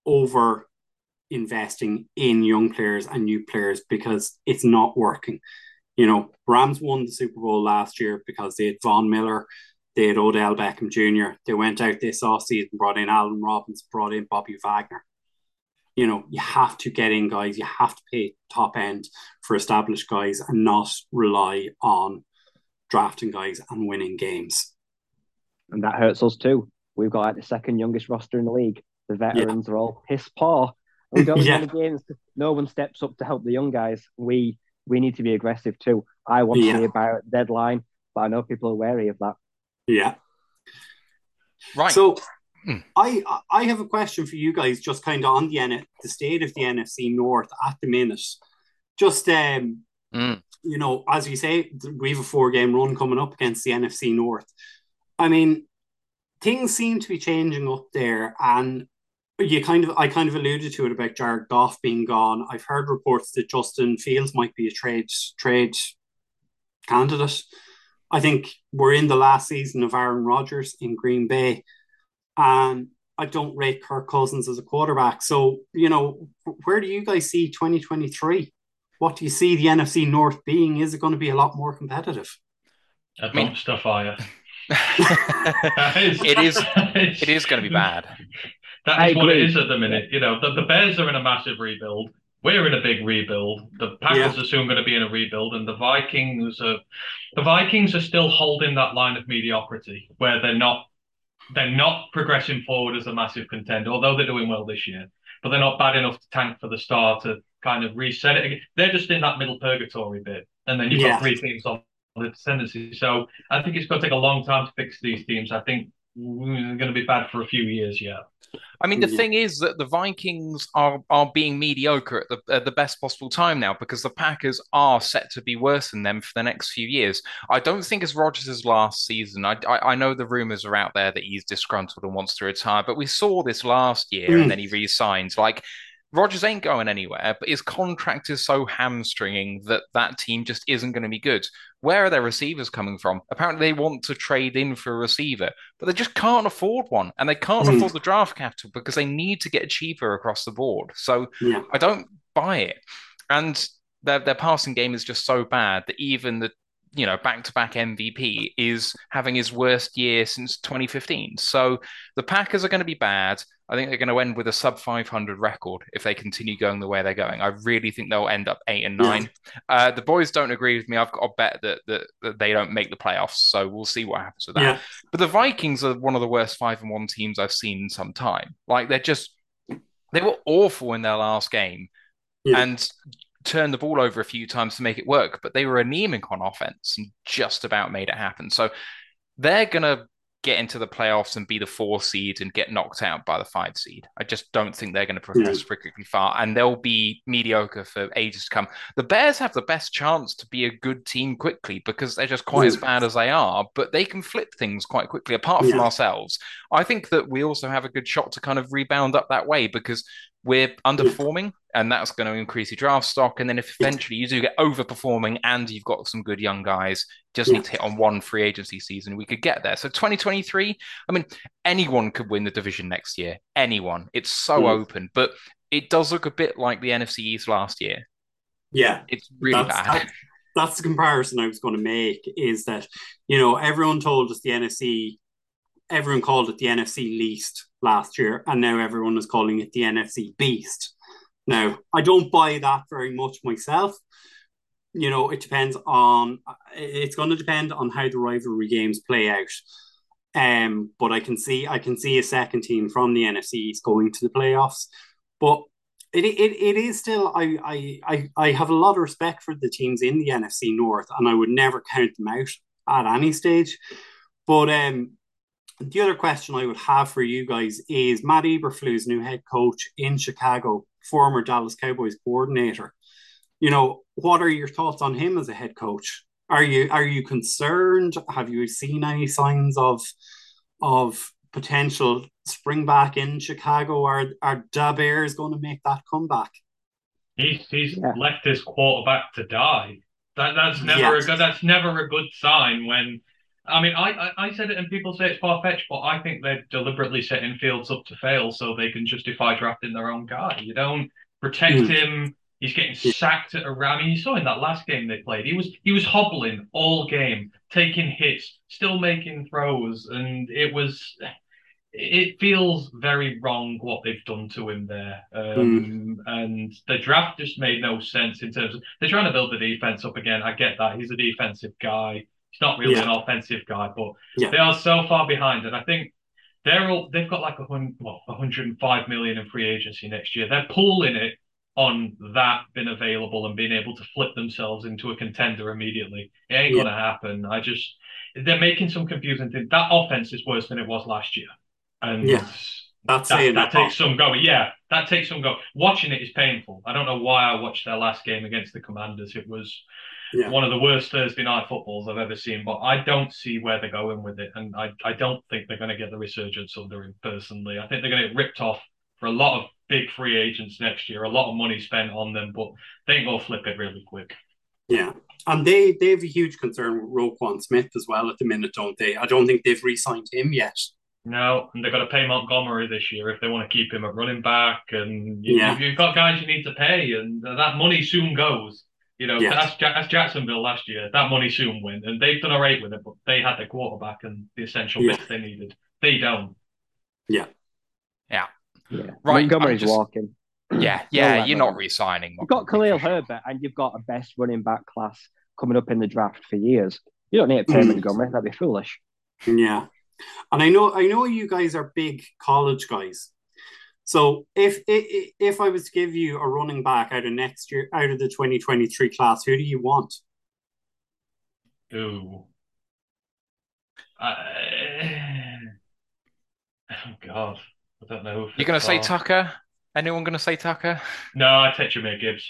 over investing in young players and new players because it's not working. You know, Rams won the Super Bowl last year because they had Von Miller, they had Odell Beckham Jr. They went out this offseason, brought in Allen Robinson, brought in Bobby Wagner. You know, you have to get in guys, you have to pay top end for established guys and not rely on drafting guys and winning games. And that hurts us too. We've got like the second youngest roster in the league. The veterans yeah. are all piss poor we don't yeah. games. No one steps up to help the young guys. We we need to be aggressive too. I want yeah. to be about deadline, but I know people are wary of that. Yeah. Right. So hmm. I I have a question for you guys, just kind of on the N- the state of the NFC North at the minute. Just um, mm. you know, as you say, we have a four game run coming up against the NFC North. I mean, things seem to be changing up there, and you kind of I kind of alluded to it about Jared Goff being gone. I've heard reports that Justin Fields might be a trade trade candidate. I think we're in the last season of Aaron Rodgers in Green Bay, and I don't rate Kirk Cousins as a quarterback. So you know, where do you guys see twenty twenty three? What do you see the NFC North being? Is it going to be a lot more competitive? A dumpster fire. it is. It is going to be bad. That is what it is at the minute. You know, the, the Bears are in a massive rebuild. We're in a big rebuild. The Packers yeah. are soon going to be in a rebuild, and the Vikings are the Vikings are still holding that line of mediocrity where they're not they're not progressing forward as a massive contender, although they're doing well this year. But they're not bad enough to tank for the start to kind of reset it again. They're just in that middle purgatory bit, and then you've yeah. got three teams on the ascendancy. So I think it's going to take a long time to fix these teams. I think we're going to be bad for a few years yet. I mean, the thing is that the Vikings are are being mediocre at the, at the best possible time now because the Packers are set to be worse than them for the next few years. I don't think it's Rodgers' last season. I, I, I know the rumors are out there that he's disgruntled and wants to retire, but we saw this last year mm. and then he re-signs. Like Rodgers ain't going anywhere, but his contract is so hamstringing that that team just isn't going to be good. Where are their receivers coming from? Apparently, they want to trade in for a receiver, but they just can't afford one, and they can't Mm. afford the draft capital because they need to get cheaper across the board. So Yeah. I don't buy it, and their their passing game is just so bad that even the you know back to back MVP is having his worst year since 2015. So the Packers are going to be bad. I think they're going to end with a sub 500 record if they continue going the way they're going. I really think they'll end up eight and nine. Uh, the boys don't agree with me. I've got a bet that, that that they don't make the playoffs. So we'll see what happens with that. Yeah. But the Vikings are one of the worst five and one teams I've seen in some time. Like they're just they were awful in their last game Yeah. and turned the ball over a few times to make it work, but they were anemic on offense and just about made it happen. So they're gonna get into the playoffs and be the four seed and get knocked out by the five seed. I just don't think they're going to progress particularly far, and they'll be mediocre for ages to come. The Bears have the best chance to be a good team quickly because they're just quite as bad as they are, but they can flip things quite quickly. Apart from Yeah. ourselves, I think that we also have a good shot to kind of rebound up that way because we're underperforming, and that's going to increase your draft stock. And then if eventually you do get overperforming and you've got some good young guys, just Yeah. need to hit on one free agency season, we could get there. So 2023, I mean, anyone could win the division next year. Anyone. It's so Mm. open, but it does look a bit like the NFC East last year. Yeah. It's really That's- bad. that- that's the comparison I was going to make is that, you know, everyone told us the NFC, everyone called it the NFC least last year, and now everyone is calling it the NFC beast. Now, I don't buy that very much myself. You know, it depends on, it's going to depend on how the rivalry games play out. Um, but I can see, I can see a second team from the NFC East going to the playoffs. But it, it, it is still I, I I I have a lot of respect for the teams in the NFC North, and I would never count them out at any stage. But um, the other question I would have for you guys is Matt Eberflus, new head coach in Chicago, former Dallas Cowboys coordinator. You know, what are your thoughts on him as a head coach? Are you are you concerned? Have you seen any signs of of potential spring back in Chicago? Are are the Bears going to make that comeback? He's he's Yeah. left his quarterback to die. That that's never Yes. a good that's never a good sign when I mean I, I, I said it and people say it's far fetched, but I think they're deliberately setting fields up to fail so they can justify drafting their own guy. You don't protect Mm. him. He's getting Yeah. sacked at a I mean, you saw in that last game they played. He was he was hobbling all game, taking hits, still making throws, and it was it feels very wrong what they've done to him there. Um, And the draft just made no sense in terms of they're trying to build the defense up again. I get that. He's a defensive guy. He's not really Yeah. an offensive guy, but Yeah. they are so far behind. And I think they're all they've got like a hundred well, 105 million in free agency next year. They're pooling it on that being available and being able to flip themselves into a contender immediately. It ain't Yeah. gonna happen. I just they're making some confusing things. That offense is worse than it was last year. And Yeah. That's that, that that. takes some go. Yeah, that takes some go. Watching it is painful. I don't know why I watched their last game against the Commanders. It was Yeah. one of the worst Thursday night footballs I've ever seen. But I don't see where they're going with it, and I, I don't think they're going to get the resurgence under him personally. I think they're going to get ripped off for a lot of big free agents next year. A lot of money spent on them, but they gonna flip it really quick. Yeah. And they, they have a huge concern with Roquan Smith as well at the minute, don't they? I don't think they've re signed him yet. No, and they've got to pay Montgomery this year if they want to keep him at running back. And you, Yeah. you've got guys you need to pay, and that money soon goes. You know, Yeah. that's, that's Jacksonville last year. That money soon went, and they've done all right with it, but they had their quarterback and the essential Yeah. bits they needed. They don't. Yeah. Yeah, right, Montgomery's I'm just- walking. Yeah, yeah, let you're not re-signing. You've got Khalil. Herbert and you've got a best running back class coming up in the draft for years. You don't need to pay Mm. Montgomery. That'd be foolish. Yeah. And I know I know you guys are big college guys. So if if if I was to give you a running back out of next year out of the 2023 class, who do you want? Ooh. I... Oh God, I don't know. You're going to it's say Tucker? Anyone going to say Tucker? No, I take Jahmyr Gibbs.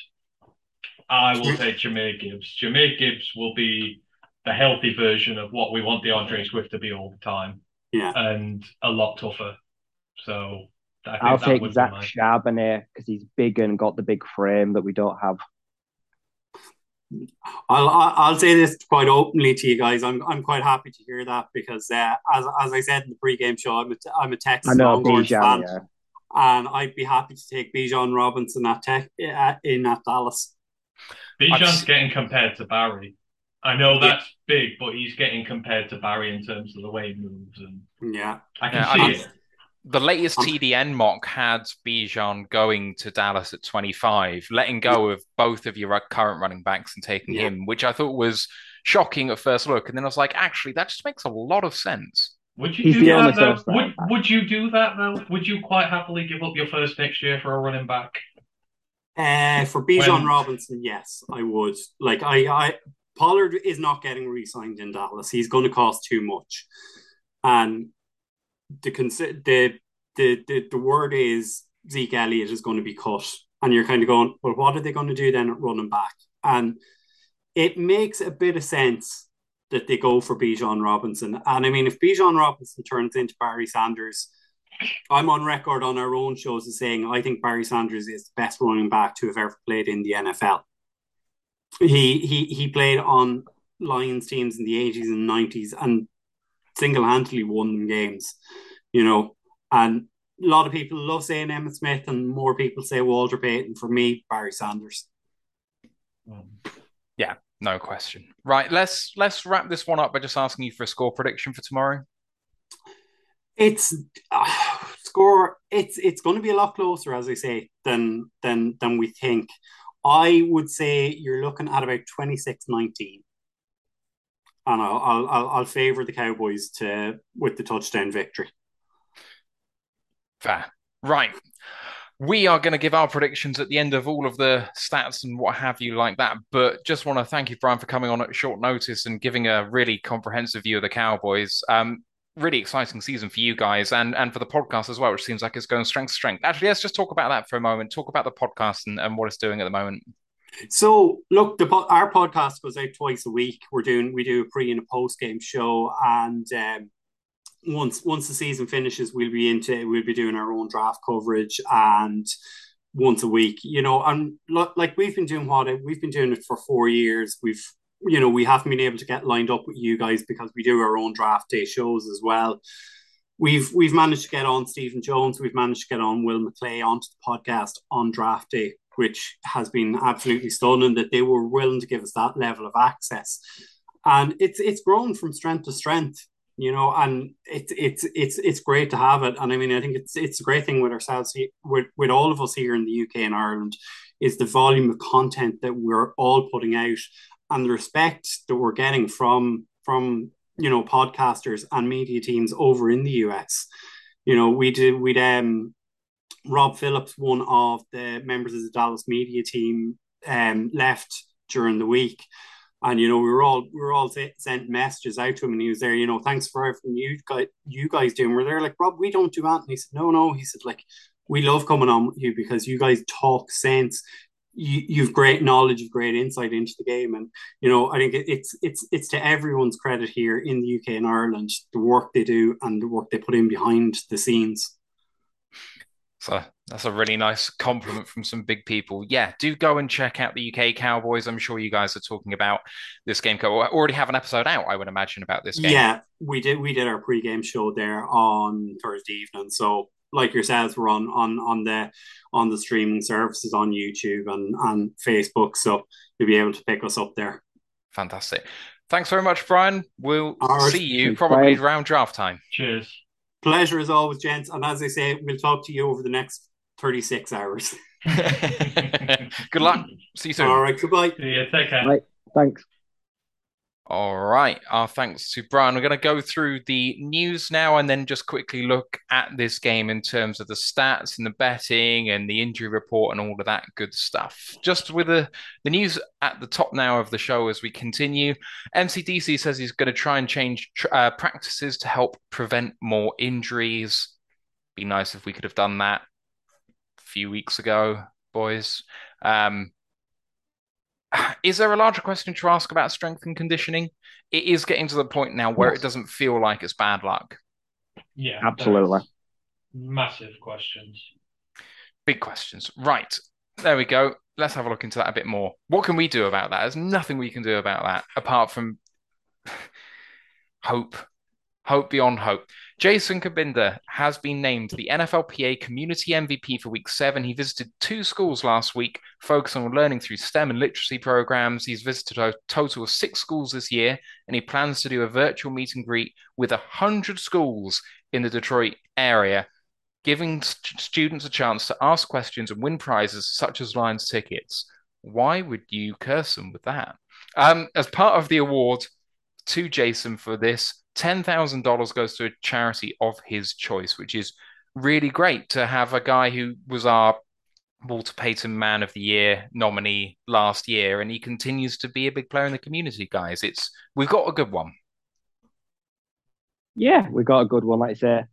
I will take Jahmyr Gibbs. Jahmyr Gibbs will be the healthy version of what we want D'Andre Swift to be all the time, Yeah. and a lot tougher. So I'll take Zach Charbonnet because he's big and got the big frame that we don't have. I'll I'll say this quite openly to you guys. I'm I'm quite happy to hear that because uh, as as I said in the pre-game show, I'm a I'm a Texas I know, Bijan, fan, yeah. and I'd be happy to take Bijan Robinson at tech uh, in at Dallas. Bijan's getting compared to Barry. I know that's yeah. big, but he's getting compared to Barry in terms of the way he moves, and yeah, I can yeah, see I, it. The latest TDN mock had Bijan going to Dallas at 25, letting go of both of your current running backs and taking yeah. him, which I thought was shocking at first look. And then I was like, actually, that just makes a lot of sense. Would you He's do that though? Would, would you do that though? Would you quite happily give up your first next year for a running back? Uh, for Bijan when... Robinson, yes, I would. Like I, I Pollard is not getting re-signed in Dallas. He's going to cost too much, and the the the the, the word is Zeke Elliott is going to be cut, and you're kind of going, well, what are they going to do then at running back? And it makes a bit of sense that they go for Bijan Robinson. And I mean, if Bijan Robinson turns into Barry Sanders, I'm on record on our own shows as saying I think Barry Sanders is the best running back to have ever played in the NFL. He he he played on Lions teams in the 80s and 90s and single-handedly won games you know. And a lot of people love saying Emmitt Smith, and more people say Walter Payton. For me, Barry Sanders. Yeah, no question. Right, let's let's wrap this one up by just asking you for a score prediction for tomorrow. It's uh, score. It's it's going to be a lot closer, as I say, than than than we think. I would say you're looking at about 26-19. And I'll I'll I'll favor the Cowboys to with the touchdown victory. Fair. Right. We are going to give our predictions at the end of all of the stats and what have you like that. But just want to thank you, Brian, for coming on at short notice and giving a really comprehensive view of the Cowboys. Um, really exciting season for you guys and, and for the podcast as well, which seems like it's going strength to strength. Actually, let's just talk about that for a moment. Talk about the podcast and, and what it's doing at the moment. So, look, the our podcast goes out twice a week. We're doing we do a pre and a post game show, and um, once once the season finishes, we'll be into we'll be doing our own draft coverage and once a week, you know, and like we've been doing what we've been doing it for four years. We've you know we haven't been able to get lined up with you guys because we do our own draft day shows as well. We've we've managed to get on Stephen Jones. We've managed to get on Will McClay onto the podcast on draft day, which has been absolutely stunning that they were willing to give us that level of access. And it's it's grown from strength to strength you know, and it's it's it's it's great to have it. And I mean, I think it's it's a great thing with ourselves, with with all of us here in the UK and Ireland, is the volume of content that we're all putting out, and the respect that we're getting from from you know podcasters and media teams over in the US. You know, we did we um Rob Phillips, one of the members of the Dallas media team, um left during the week and you know we were all we were all sent messages out to him, and he was there. You know, thanks for everything you guys you guys do. And we're there like Rob, we don't do that. And he said, no, no. He said like we love coming on with you because you guys talk sense. You, you've great knowledge, you've great insight into the game, and you know I think it's it's it's to everyone's credit here in the UK and Ireland the work they do and the work they put in behind the scenes. So that's a really nice compliment from some big people. Yeah, do go and check out the UK Cowboys. I'm sure you guys are talking about this game. I already have an episode out, I would imagine, about this game. Yeah, we did. We did our pre-game show there on Thursday evening. So, like yourselves, we're on on on the on the streaming services on YouTube and and Facebook. So you'll be able to pick us up there. Fantastic. Thanks very much, Brian. We'll right. see you probably around draft time. Cheers. Pleasure as always, gents. And as I say, we'll talk to you over the next 36 hours. Good luck. See you soon. All right. Goodbye. See you. Take care. Right. Thanks. All right. Our thanks to Brian. We're going to go through the news now and then just quickly look at this game in terms of the stats and the betting and the injury report and all of that good stuff. Just with the, the news at the top now of the show as we continue, MCDC says he's going to try and change uh, practices to help prevent more injuries. Be nice if we could have done that a few weeks ago, boys. Um, is there a larger question to ask about strength and conditioning? It is getting to the point now where yes. it doesn't feel like it's bad luck. Yeah, absolutely. Massive questions. Big questions. Right. There we go. Let's have a look into that a bit more. What can we do about that? There's nothing we can do about that apart from hope. Hope beyond hope. Jason Cabinda has been named the NFLPA Community MVP for Week 7. He visited two schools last week, focusing on learning through STEM and literacy programs. He's visited a total of six schools this year, and he plans to do a virtual meet and greet with 100 schools in the Detroit area, giving st- students a chance to ask questions and win prizes such as Lions tickets. Why would you curse them with that? Um, as part of the award to Jason for this, $10,000 goes to a charity of his choice, which is really great to have a guy who was our Walter Payton Man of the Year nominee last year, and he continues to be a big player in the community, guys. It's we've got a good one. Yeah, we've got a good one. Like I say,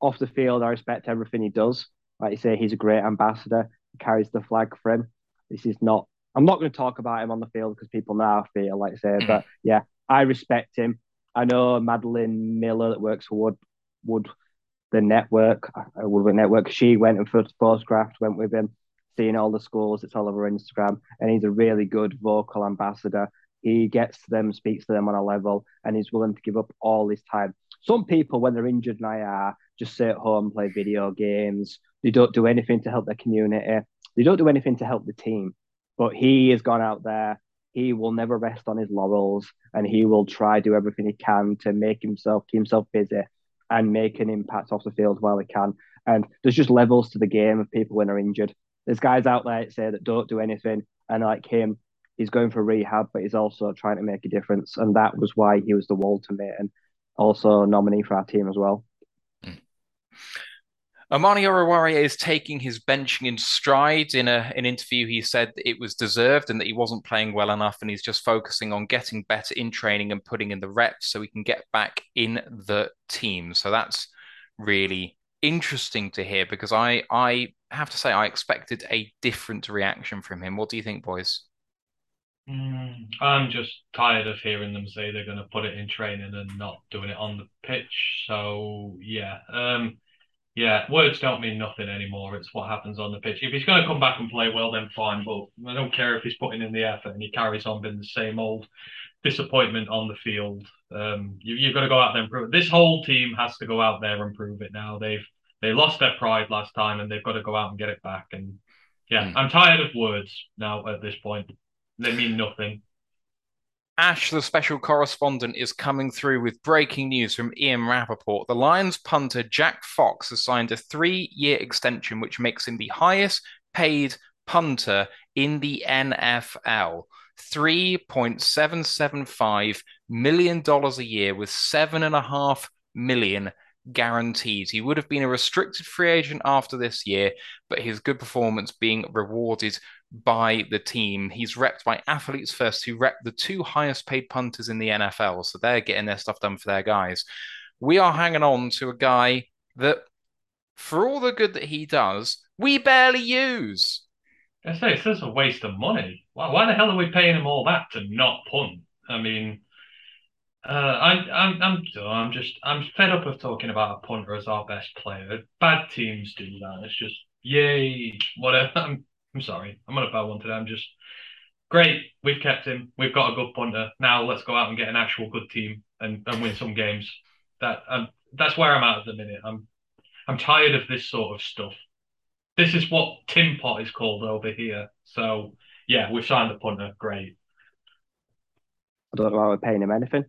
off the field, I respect everything he does. Like you say, he's a great ambassador. He carries the flag for him. This is not. I'm not going to talk about him on the field because people know how feel. Like I say, Mm. but yeah, I respect him. I know Madeline Miller that works for Wood Wood the network, uh, Woodward Network. She went and photographed, went with him, seeing all the schools. It's all over Instagram, and he's a really good vocal ambassador. He gets to them, speaks to them on a level, and he's willing to give up all his time. Some people, when they're injured and I are, just sit at home, play video games. They don't do anything to help their community. They don't do anything to help the team. But he has gone out there. He will never rest on his laurels, and he will try do everything he can to make himself keep himself busy and make an impact off the field while he can. And there's just levels to the game of people when they're injured. There's guys out there that say that don't do anything, and like him, he's going for rehab, but he's also trying to make a difference. And that was why he was the Walter mate and also nominee for our team as well. Hmm. Amani Oruwariye is taking his benching in stride. In a, an interview, he said it was deserved and that he wasn't playing well enough, and he's just focusing on getting better in training and putting in the reps so he can get back in the team. So that's really interesting to hear because I I have to say I expected a different reaction from him. What do you think, boys? Mm, I'm just tired of hearing them say they're going to put it in training and not doing it on the pitch. So yeah, um, yeah, words don't mean nothing anymore. It's what happens on the pitch. If he's going to come back and play well, then fine. But I don't care if he's putting in the effort and he carries on being the same old disappointment on the field. Um, you, you've got to go out there and prove it. This whole team has to go out there and prove it now. They've they lost their pride last time and they've got to go out and get it back. And yeah, Mm. I'm tired of words now at this point. They mean nothing. Ash, the special correspondent, is coming through with breaking news from Ian Rapoport. The Lions punter Jack Fox has signed a three year extension, which makes him the highest paid punter in the NFL. $3.775 million a year with seven and a half million guaranteed. He would have been a restricted free agent after this year, but his good performance being rewarded by the team. He's repped by Athletes First, who rep the two highest paid punters in the NFL. So they're getting their stuff done for their guys. We are hanging on to a guy that, for all the good that he does, we barely use. I say it's just a waste of money. Why, why the hell are we paying him all that to not punt? I mean, uh, I, I'm, I'm, I'm just, I'm fed up of talking about a punter as our best player. Bad teams do that. It's just, yay, whatever. I'm, I'm sorry. I'm not a bad one today. I'm just great. We've kept him. We've got a good punter. Now let's go out and get an actual good team and, and win some games. That, um, that's where I'm at at the minute. I'm, I'm tired of this sort of stuff. This is what Tim Pot is called over here. So yeah, we've signed the punter. Great. I don't know why we're paying him anything.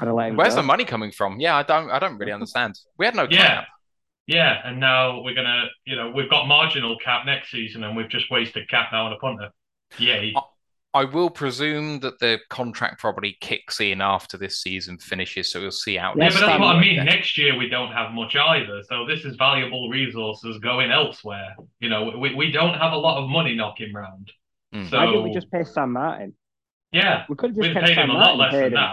I don't let Where's go. the money coming from? Yeah, I don't I don't really understand. We had no Yeah. cap. Yeah, and now we're gonna, you know, we've got marginal cap next season, and we've just wasted cap now on a punter. Yay! I will presume that the contract probably kicks in after this season finishes, so we'll see how. Yeah, Yes, but that's what I Stanley. mean. Next year we don't have much either, so this is valuable resources going elsewhere. You know, we, we don't have a lot of money knocking round. Mm. So Why didn't we just pay Sam Martin? yeah, We could have just kept paid Sam him a lot Martin. less paid than him.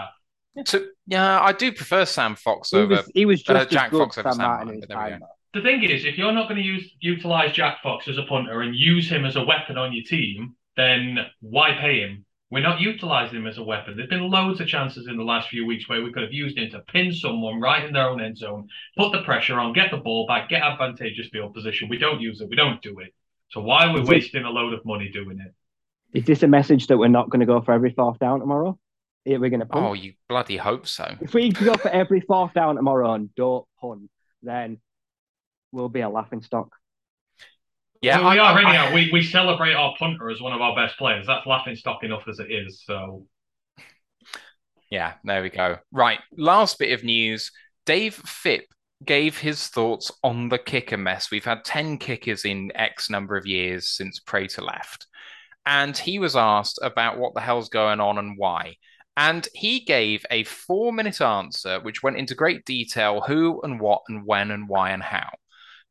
that. So yeah, I do prefer Sam Fox He over. was, he was uh, just Jack good Fox over Sam Sam Martin Martin, in his but there we time. go. The thing is, if you're not going to use utilize Jack Fox as a punter and use him as a weapon on your team, then why pay him? We're not utilizing him as a weapon. There's been loads of chances in the last few weeks where we could have used him to pin someone right in their own end zone, put the pressure on, get the ball back, get advantageous field position. We don't use it. We don't do it. So why are we wasting a load of money doing it? Is this a message that we're not going to go for every fourth down tomorrow? Are we're going to punt? Oh, you bloody hope so. If we go for every fourth down tomorrow and don't punt, then we'll be a laughing stock. Yeah, well, we I, are anyhow. We we celebrate our punter as one of our best players. That's laughing stock enough as it is. So, yeah, there we go. Right, last bit of news: Dave Fipp gave his thoughts on the kicker mess. We've had ten kickers in X number of years since Prater left, and he was asked about what the hell's going on and why. And he gave a four minute answer, which went into great detail who and what and when and why and how.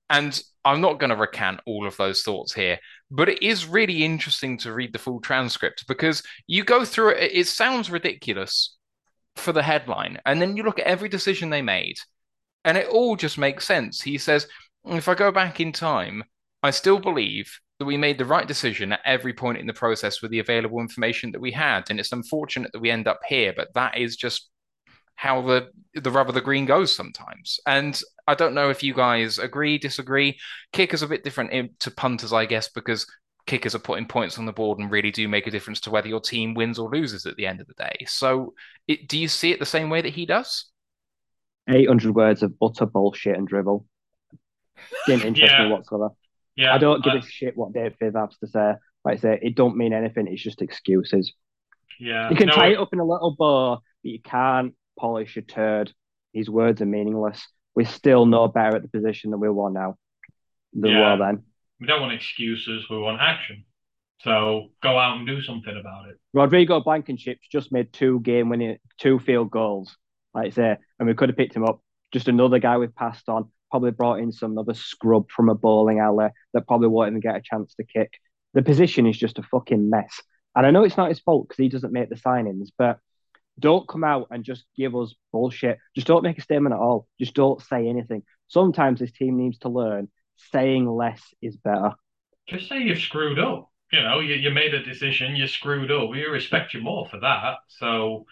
And I'm not going to recant all of those thoughts here, but it is really interesting to read the full transcript because you go through it, it sounds ridiculous for the headline. And then you look at every decision they made, and it all just makes sense. He says, if I go back in time, I still believe that we made the right decision at every point in the process with the available information that we had. And it's unfortunate that we end up here, but that is just how the the rubber the green goes sometimes. And I don't know if you guys agree, disagree. Kickers are a bit different to punters, I guess, because kickers are putting points on the board and really do make a difference to whether your team wins or loses at the end of the day. So, it, do you see it the same way that he does? 800 words of utter bullshit and dribble. Didn't interest yeah. me whatsoever. Yeah, I don't give I... a shit what Dave Fipp has to say. Like I say, it don't mean anything. It's just excuses. Yeah, you can no, tie it up in a little bow, but you can't polish a turd. His words are meaningless. We're still no better at the position than we were now. Than yeah. we were then. We don't want excuses. We want action. So go out and do something about it. Rodrigo Blankenship's just made two game winning, two field goals, like I say, and we could have picked him up. Just another guy we've passed on. Probably brought in some other scrub from a bowling alley that probably won't even get a chance to kick. The position is just a fucking mess. And I know it's not his fault because he doesn't make the signings, but don't come out and just give us bullshit. Just don't make a statement at all. Just don't say anything. Sometimes this team needs to learn saying less is better. Just say you've screwed up. You know, you, you made a decision, you screwed up. We respect you more for that. So,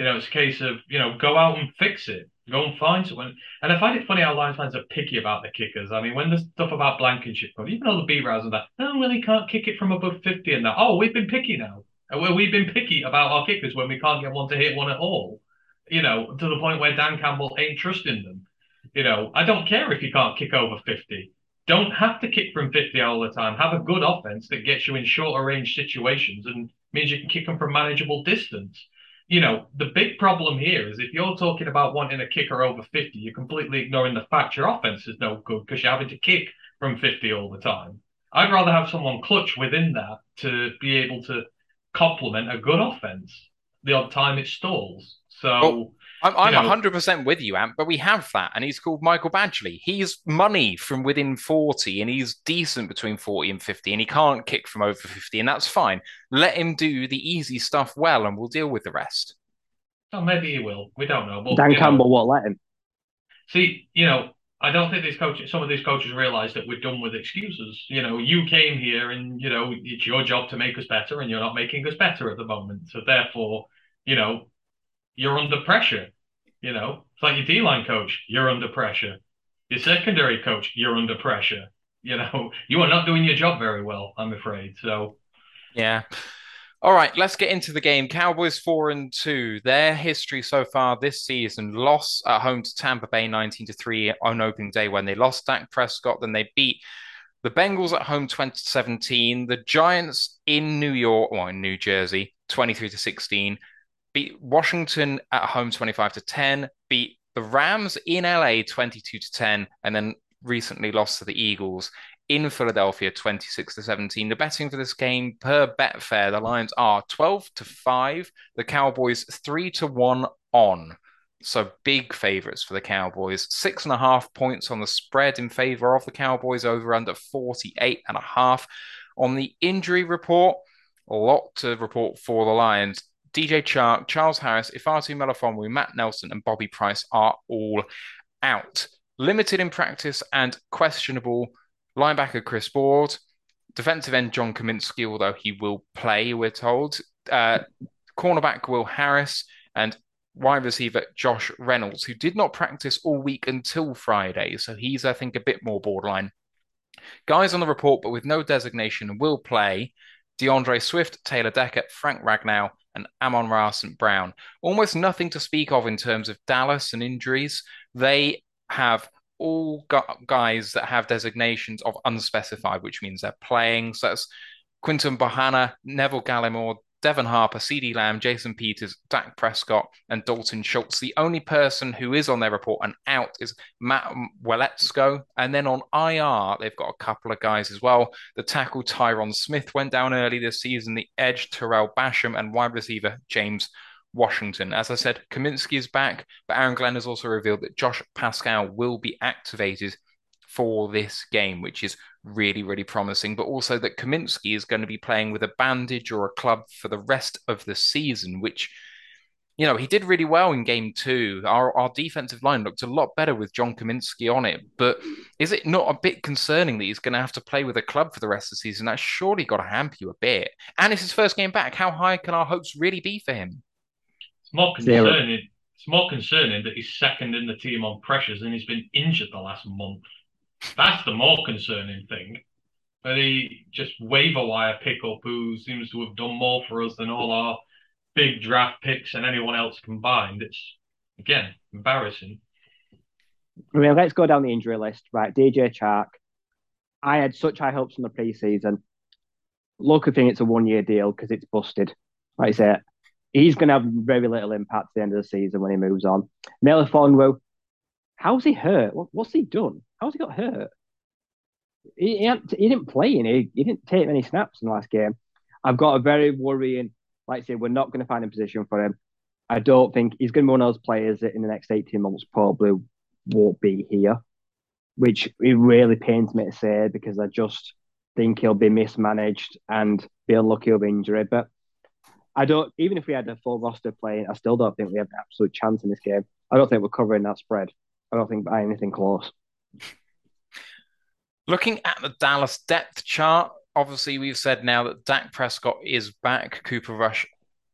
you know, it's a case of, you know, go out and fix it. Go and find someone. And I find it funny how Lions fans are picky about the kickers. I mean, when there's stuff about Blankenship, even though the B rounds and that, oh, well, he can't kick it from above 50 and that. Oh, we've been picky now. Uh, where we've been picky about our kickers when we can't get one to hit one at all. You know, to the point where Dan Campbell ain't trusting them. You know, I don't care if you can't kick over 50. Don't have to kick from 50 all the time. Have a good offense that gets you in shorter range situations and means you can kick them from manageable distance. You know, the big problem here is if you're talking about wanting a kicker over 50, you're completely ignoring the fact your offense is no good because you're having to kick from 50 all the time. I'd rather have someone clutch within that to be able to complement a good offense the odd time it stalls. So well, I'm, I'm you know, 100% with you, Ant, but we have that, and he's called Michael Badgley. He's money from within 40, and he's decent between 40 and 50, and he can't kick from over 50, and that's fine. Let him do the easy stuff well, and we'll deal with the rest. Oh, maybe he will. We don't know. But, Dan Campbell know, won't let him. See, you know, I don't think these coaches, some of these coaches realize that we're done with excuses. You know, you came here and, you know, it's your job to make us better and you're not making us better at the moment. So therefore, you know, you're under pressure. You know, it's like your D line coach, you're under pressure. Your secondary coach, you're under pressure. You know, you are not doing your job very well, I'm afraid. So, yeah. All right, let's get into the game. Cowboys four and two. Their history so far this season: loss at home to Tampa Bay, nineteen to three on opening day when they lost Dak Prescott. Then they beat the Bengals at home, twenty to seventeen. The Giants in New York, or in New Jersey, twenty three to sixteen. Beat Washington at home, twenty five to ten. Beat the Rams in LA, twenty two to ten, and then recently lost to the Eagles in Philadelphia 26 to 17. The betting for this game per Betfair, the Lions are 12 to 5, the Cowboys 3 to 1 on. So big favorites for the Cowboys. Six and a half points on the spread in favor of the Cowboys over under 48 and a half. On the injury report, a lot to report for the Lions. DJ Chark, Charles Harris, Ifeatu Melifonwu, Matt Nelson, and Bobby Price are all out. Limited in practice and questionable Linebacker Chris Board, defensive end John Cominsky, although he will play, we're told. uh, cornerback Will Harris, and wide receiver Josh Reynolds, who did not practice all week until Friday. So he's, I think, a bit more borderline. Guys on the report, but with no designation, will play D'Andre Swift, Taylor Decker, Frank Ragnow, and Amon-Ra St. Brown. Almost nothing to speak of in terms of Dallas and injuries. They have all guys that have designations of unspecified, which means they're playing. So that's Quinton Bohanna, Neville Gallimore, Devin Harper, CeeDee Lamb, Jason Peters, Dak Prescott, and Dalton Schultz. The only person who is on their report and out is Matt Waletzko. And then on IR, they've got a couple of guys as well. The tackle Tyron Smith went down early this season, the edge Tarell Basham, and wide receiver James Washington. As I said, Cominsky is back, but Aaron Glenn has also revealed that Josh Paschal will be activated for this game, which is really, really promising. But also that Cominsky is going to be playing with a bandage or a club for the rest of the season, which, you know, he did really well in game two. Our, our defensive line looked a lot better with John Cominsky on it. But is it not a bit concerning that he's going to have to play with a club for the rest of the season? That's surely got to hamper you a bit. And it's his first game back. How high can our hopes really be for him? It's more concerning. It's more concerning that he's second in the team on pressures and he's been injured the last month. That's the more concerning thing. But he just waiver wire pickup who seems to have done more for us than all our big draft picks and anyone else combined. It's again embarrassing. I mean, let's go down the injury list. Right, DJ Chark. I had such high hopes from the preseason. Lucky thing, it's a one year deal because it's busted. Like I said, he's going to have very little impact at the end of the season when he moves on. Melifonwu, how's he hurt? What, what's he done? How's he got hurt? He, he, he didn't play he, he didn't take many snaps in the last game. I've got a very worrying, like I say, we're not going to find a position for him. I don't think he's going to be one of those players that in the next 18 months probably won't be here, which it really pains me to say because I just think he'll be mismanaged and be unlucky of injury. But I don't, even if we had a full roster playing, I still don't think we have an absolute chance in this game. I don't think we're covering that spread. I don't think by anything close. Looking at the Dallas depth chart, obviously we've said now that Dak Prescott is back. Cooper Rush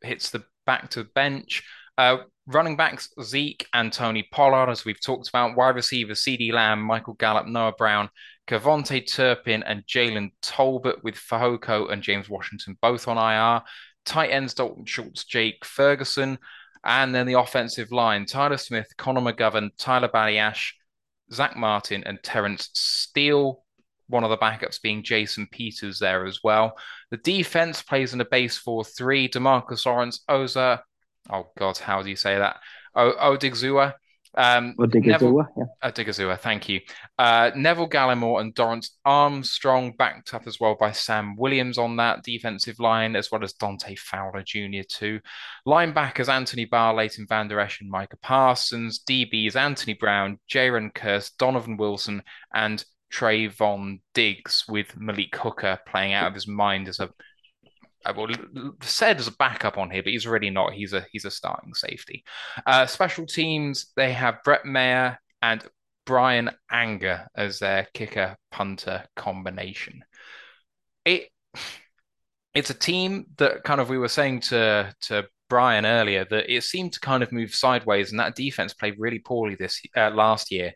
hits the back to the bench. Uh, running backs Zeke and Tony Pollard, as we've talked about. Wide receivers CeeDee Lamb, Michael Gallup, Noah Brown, KaVontae Turpin, and Jalen Tolbert with Fehoko and James Washington both on IR. Tight ends Dalton Schultz, Jake Ferguson. And then the offensive line Tyler Smith, Connor McGovern, Tyler Biadasz, Zack Martin, and Terence Steele. One of the backups being Jason Peters there as well. The defense plays in a base 4 3. DeMarcus Lawrence, Oza, oh God, how do you say that? O- Odigzua, um, Odigizua, yeah. Odigizua, thank you. Uh, Neville Gallimore and Dorance Armstrong backed up as well by Sam Williams on that defensive line, as well as Dante Fowler Jr. too. Linebackers Anthony Barr, Leighton Vander Esch, and Micah Parsons. DBs Anthony Brown, Jayron Kearse, Donovan Wilson, and Trevon Diggs, with Malik Hooker playing out of his mind as a well, said as a backup on here, but he's really not. He's a he's a starting safety. Uh, special teams they have Brett Maher and Bryan Anger as their kicker punter combination. It it's a team that kind of we were saying to to Brian earlier that it seemed to kind of move sideways, and that defense played really poorly this uh, last year.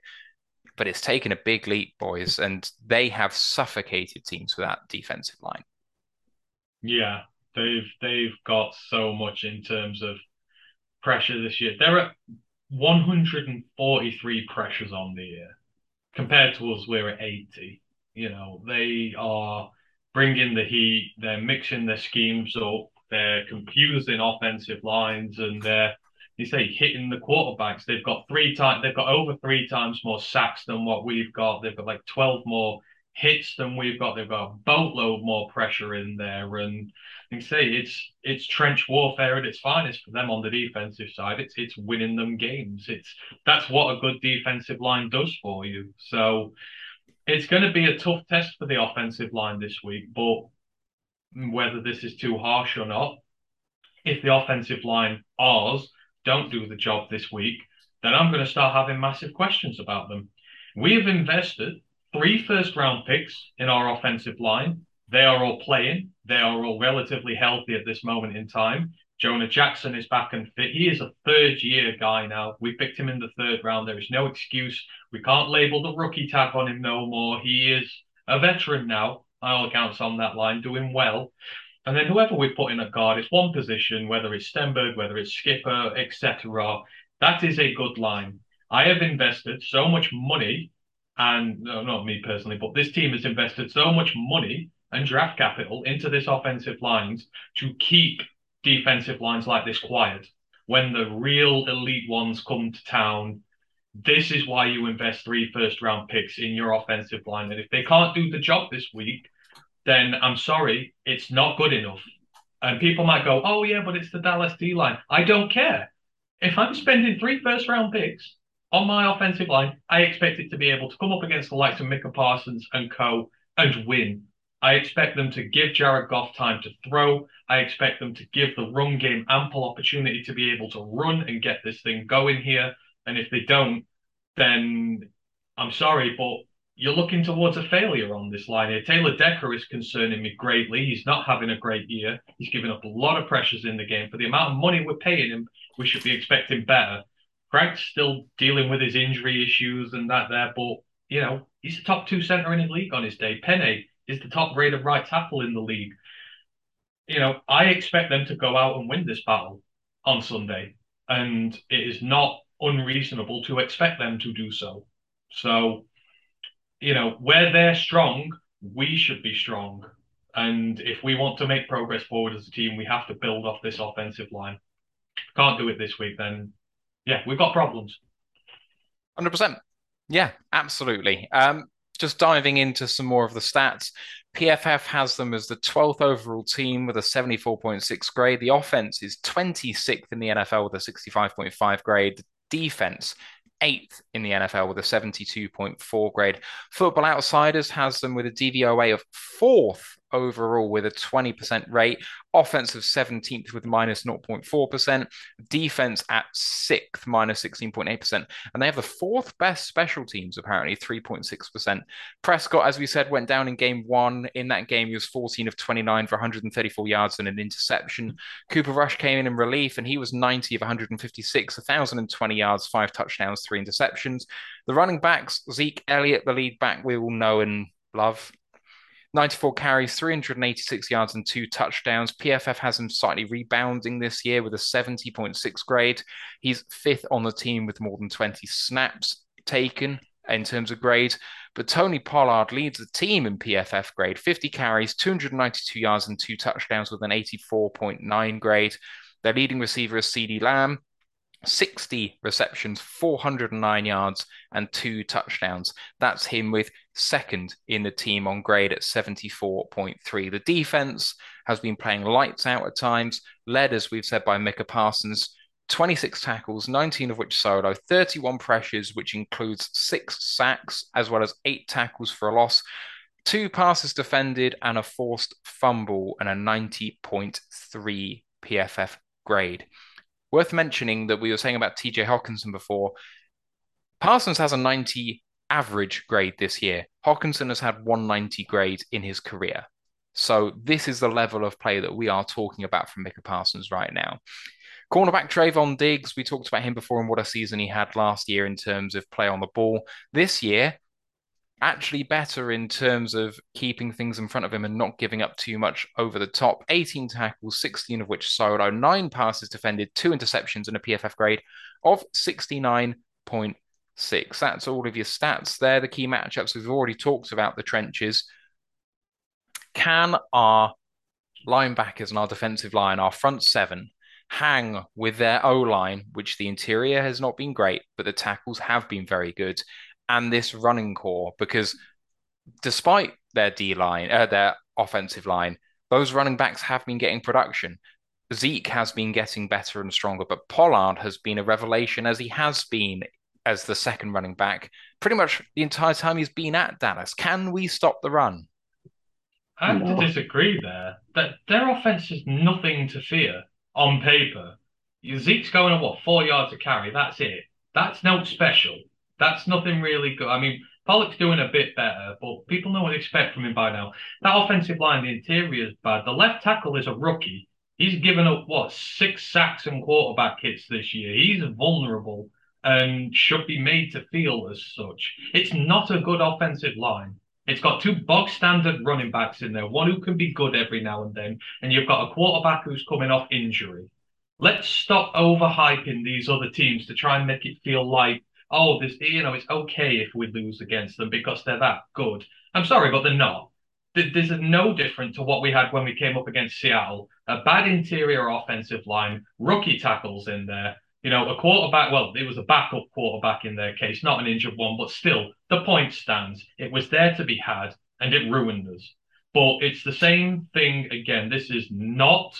But it's taken a big leap, boys, and they have suffocated teams with that defensive line. Yeah, they've they've got so much in terms of pressure this year. They're at 143 pressures on the year. Compared to us, we're at 80. You know, they are bringing the heat. They're mixing their schemes up. They're confusing offensive lines, and they're you say hitting the quarterbacks. They've got three times. They've got over three times more sacks than what we've got. They've got like 12 more hits than we've got. They've got a boatload more pressure in there, and you can see it's it's trench warfare at its finest for them on the defensive side. It's it's winning them games. It's that's what a good defensive line does for you. So it's going to be a tough test for the offensive line this week, but whether this is too harsh or not, if the offensive line ours don't do the job this week, then I'm going to start having massive questions about them. We have invested three first round picks in our offensive line They are all playing. They are all relatively healthy at this moment in time. Jonah Jackson is back and fit. He is a third year guy now. We picked him in the third round. There is no excuse. We can't label the rookie tag on him no more. He is a veteran now, by all accounts on that line, doing well. And then whoever we put in at guard, it's one position, whether it's Stenberg, whether it's Skipper, etc. That is a good line. I have invested so much money, and no, not me personally, but this team has invested so much money and draft capital into this offensive lines to keep defensive lines like this quiet. When the real elite ones come to town, this is why you invest three first round picks in your offensive line. And if they can't do the job this week, then I'm sorry, it's not good enough. And people might go, oh, yeah, but it's the Dallas D line. I don't care. If I'm spending three first round picks on my offensive line, I expect it to be able to come up against the likes of Micah Parsons and co and win. I expect them to give Jared Goff time to throw. I expect them to give the run game ample opportunity to be able to run and get this thing going here. And if they don't, then I'm sorry, but you're looking towards a failure on this line here. Taylor Decker is concerning me greatly. He's not having a great year. He's giving up a lot of pressures in the game. For the amount of money we're paying him, we should be expecting better. Craig's still dealing with his injury issues and that there, but you know, he's the top two center in his league on his day. Penny is the top rated right tackle in the league. You know, I expect them to go out and win this battle on Sunday, and it is not unreasonable to expect them to do so. So, you know, where they're strong, we should be strong. And if we want to make progress forward as a team, we have to build off this offensive line. Can't do it this week, then yeah, we've got problems. 100%. Yeah, absolutely. Um, just diving into some more of the stats, PFF has them as the 12th overall team with a 74.6 grade. The offense is 26th in the NFL with a 65.5 grade. Defense, eighth in the NFL with a 72.4 grade. Football Outsiders has them with a DVOA of fourth overall with a 20% rate, offensive 17th with minus 0.4%, defense at sixth, minus 16.8%. And they have the fourth best special teams, apparently, 3.6%. Prescott, as we said, went down in game one. In that game, he was 14 of 29 for 134 yards and an interception. Cooper Rush came in in relief, and he was 90 of 156, 1,020 yards, five touchdowns, three interceptions. The running backs, Zeke Elliott, the lead back we all know and love, 94 carries, 386 yards, and two touchdowns. PFF has him slightly rebounding this year with a 70.6 grade. He's fifth on the team with more than 20 snaps taken in terms of grade. But Tony Pollard leads the team in PFF grade 50 carries, 292 yards, and two touchdowns with an 84.9 grade. Their leading receiver is CeeDee Lamb, 60 receptions, 409 yards, and two touchdowns. That's him with second in the team on grade at 74.3. The defense has been playing lights out at times, led, as we've said, by Micah Parsons. 26 tackles, 19 of which solo, 31 pressures, which includes six sacks, as well as eight tackles for a loss, two passes defended, and a forced fumble, and a 90.3 PFF grade. Worth mentioning that we were saying about TJ Hockenson before. Parsons has a 90 average grade this year. Hockenson has had 190 grade in his career. So this is the level of play that we are talking about from Micah Parsons right now. Cornerback Trevon Diggs, we talked about him before and what a season he had last year in terms of play on the ball. This year, actually better in terms of keeping things in front of him and not giving up too much over the top. 18 tackles, 16 of which solo, nine passes defended, two interceptions, and a PFF grade of 69.6. That's all of your stats there. The key matchups we've already talked about the trenches. Can our linebackers and our defensive line, our front seven, hang with their O line, which the interior has not been great, but the tackles have been very good and this running core because despite their D line, uh, their offensive line, those running backs have been getting production. Zeke has been getting better and stronger, but Pollard has been a revelation as he has been as the second running back pretty much the entire time he's been at Dallas. Can we stop the run? I have to disagree there. That their offense is nothing to fear on paper. Zeke's going on what four yards a carry. That's it. That's no special. That's nothing really good. I mean, Pollock's doing a bit better, but people know what to expect from him by now. That offensive line, the interior is bad. The left tackle is a rookie. He's given up what six sacks and quarterback hits this year. He's vulnerable and should be made to feel as such. It's not a good offensive line. It's got two bog standard running backs in there, one who can be good every now and then, and you've got a quarterback who's coming off injury. Let's stop overhyping these other teams to try and make it feel like, oh, this you know, it's okay if we lose against them because they're that good. I'm sorry, but they're not. This is no different to what we had when we came up against Seattle. A bad interior offensive line, rookie tackles in there, you know, a quarterback, well, it was a backup quarterback in their case, not an injured one, but still, the point stands. It was there to be had, and it ruined us. But it's the same thing again. This is not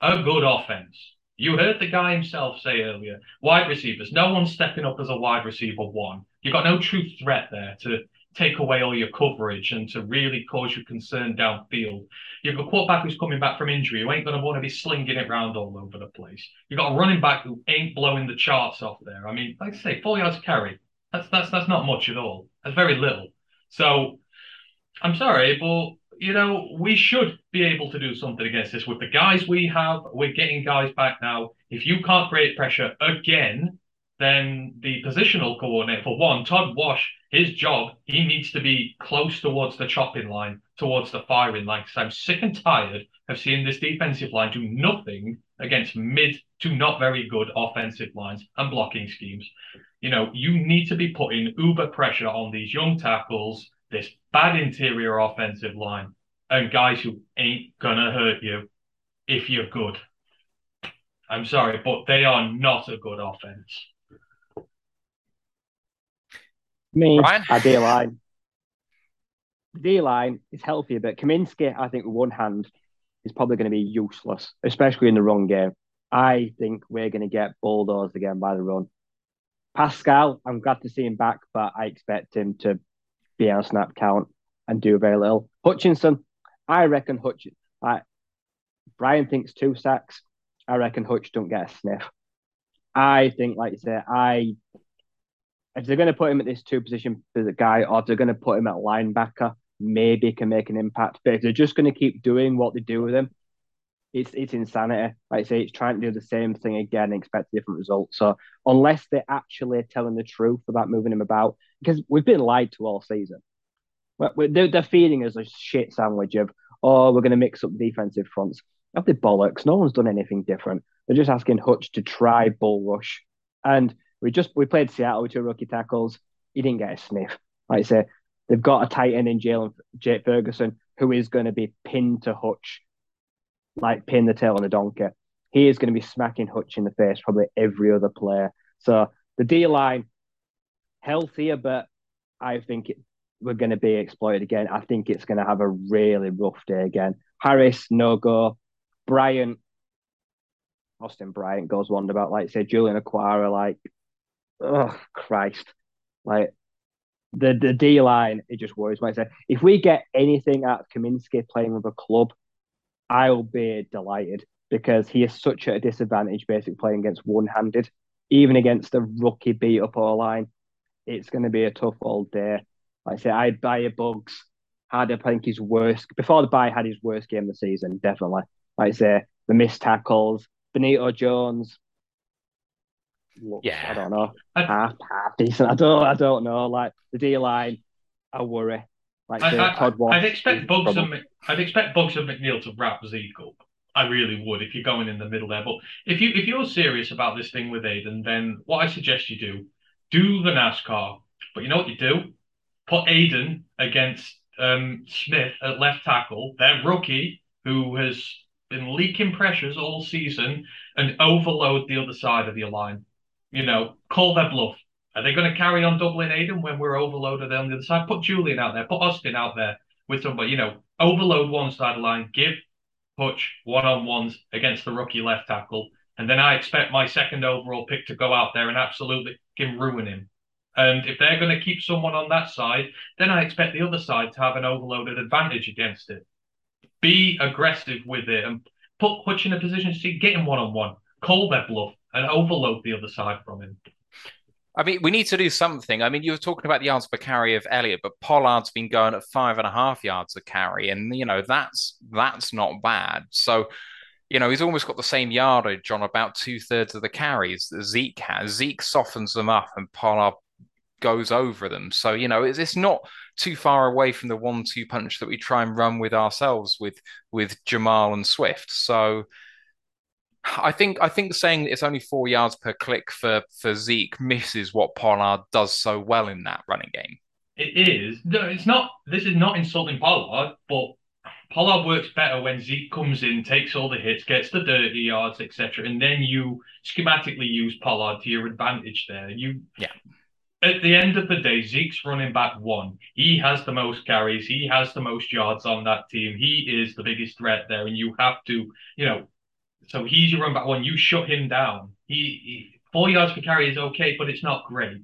a good offense. You heard the guy himself say earlier wide receivers, no one's stepping up as a wide receiver one. You've got no true threat there to take away all your coverage and to really cause you concern downfield. You've got a quarterback who's coming back from injury who ain't going to want to be slinging it around all over the place. You've got a running back who ain't blowing the charts off there. I mean, like I say, four yards carry. That's that's that's not much at all. That's very little. So I'm sorry, but you know, we should be able to do something against this with the guys we have. We're getting guys back now. If you can't create pressure again, then the positional coordinator, for one, Todd Wash, his job, he needs to be close towards the chopping line, towards the firing line. Because I'm sick and tired of seeing this defensive line do nothing against mid to not very good offensive lines and blocking schemes. You know, you need to be putting uber pressure on these young tackles, this bad interior offensive line, and guys who ain't gonna hurt you if you're good. I'm sorry, but they are not a good offense. Me, Brian? our D line. D line is healthier, but Cominsky, I think, with one hand, is probably going to be useless, especially in the run game. I think we're going to get bulldozed again by the run. Pascal, I'm glad to see him back, but I expect him to on snap count and do very little. Hutchinson, I reckon Hutch. I, Brian thinks two sacks. I reckon Hutch don't get a sniff. I think, like you say, I if they're going to put him at this two position for the guy, or if they're going to put him at linebacker, maybe he can make an impact. But if they're just going to keep doing what they do with him, it's it's insanity. Like I say, it's trying to do the same thing again and expect different results. So unless they're actually telling the truth about moving him about, because we've been lied to all season. They're, they're feeding us a shit sandwich of, oh, we're going to mix up defensive fronts. Have the bollocks. No one's done anything different. They're just asking Hutch to try bull rush. And we just we played Seattle with two rookie tackles. He didn't get a sniff. Like I say, they've got a tight end in Jalen Jake Ferguson who is going to be pinned to Hutch, like pin the tail on a donkey. He is going to be smacking Hutch in the face probably every other player. So the D line healthier, but I think it, we're going to be exploited again. I think it's going to have a really rough day again. Harris no go. Bryant, Austin Bryant goes one about like say Julian Okwara like oh Christ, like the the D line, it just worries me. If we get anything out of Cominsky playing with a club, I'll be delighted because he is such at a disadvantage basically playing against one handed, even against a rookie beat up all line. It's going to be a tough all day. Like I say, I buy a bugs. Had I think his worst before the buy had his worst game of the season, definitely. Like I say, the missed tackles, Benito Jones, yeah, I don't know, half half decent. I don't, I don't know. Like the D line, I worry. Like I, I, Todd Wash, I'd expect Buggs and I'd expect Buggs and McNeill to wrap Zeke up. I really would if you're going in the middle there. But if you if you're serious about this thing with Aidan, then what I suggest you do, do the NASCAR. But you know what you do? Put Aidan against um, Smith at left tackle, their rookie who has been leaking pressures all season, and overload the other side of your line you know, call their bluff. Are they going to carry on doubling Aidan when we're overloaded on the other side? Put Julian out there, put Austin out there with somebody, you know, overload one side of the line, give Hutch one on ones against the rookie left tackle. And then I expect my second overall pick to go out there and absolutely can ruin him. And if they're going to keep someone on that side, then I expect the other side to have an overloaded advantage against it. Be aggressive with it and put Hutch in a position to get him one on one, call their bluff, and overload the other side from him. I mean, we need to do something. I mean, you were talking about the yards per carry of Elliott, but Pollard's been going at five and a half yards a carry, and you know that's that's not bad. So, you know, he's almost got the same yardage on about two thirds of the carries that Zeke has. Zeke softens them up, and Pollard goes over them. So, you know, it's, it's not too far away from the one-two punch that we try and run with ourselves with with Jamaal and Swift. So, I think I think saying it's only four yards per click for for Zeke misses what Pollard does so well in that running game. It is. No, it's not. This is not insulting Pollard, but Pollard works better when Zeke comes in, takes all the hits, gets the dirty yards, etc., and then you schematically use Pollard to your advantage there. You yeah. At the end of the day, Zeke's running back one. He has the most carries. He has the most yards on that team. He is the biggest threat there, and you have to, you know, so he's your run back one. You shut him down. He, he four yards per carry is okay, but it's not great.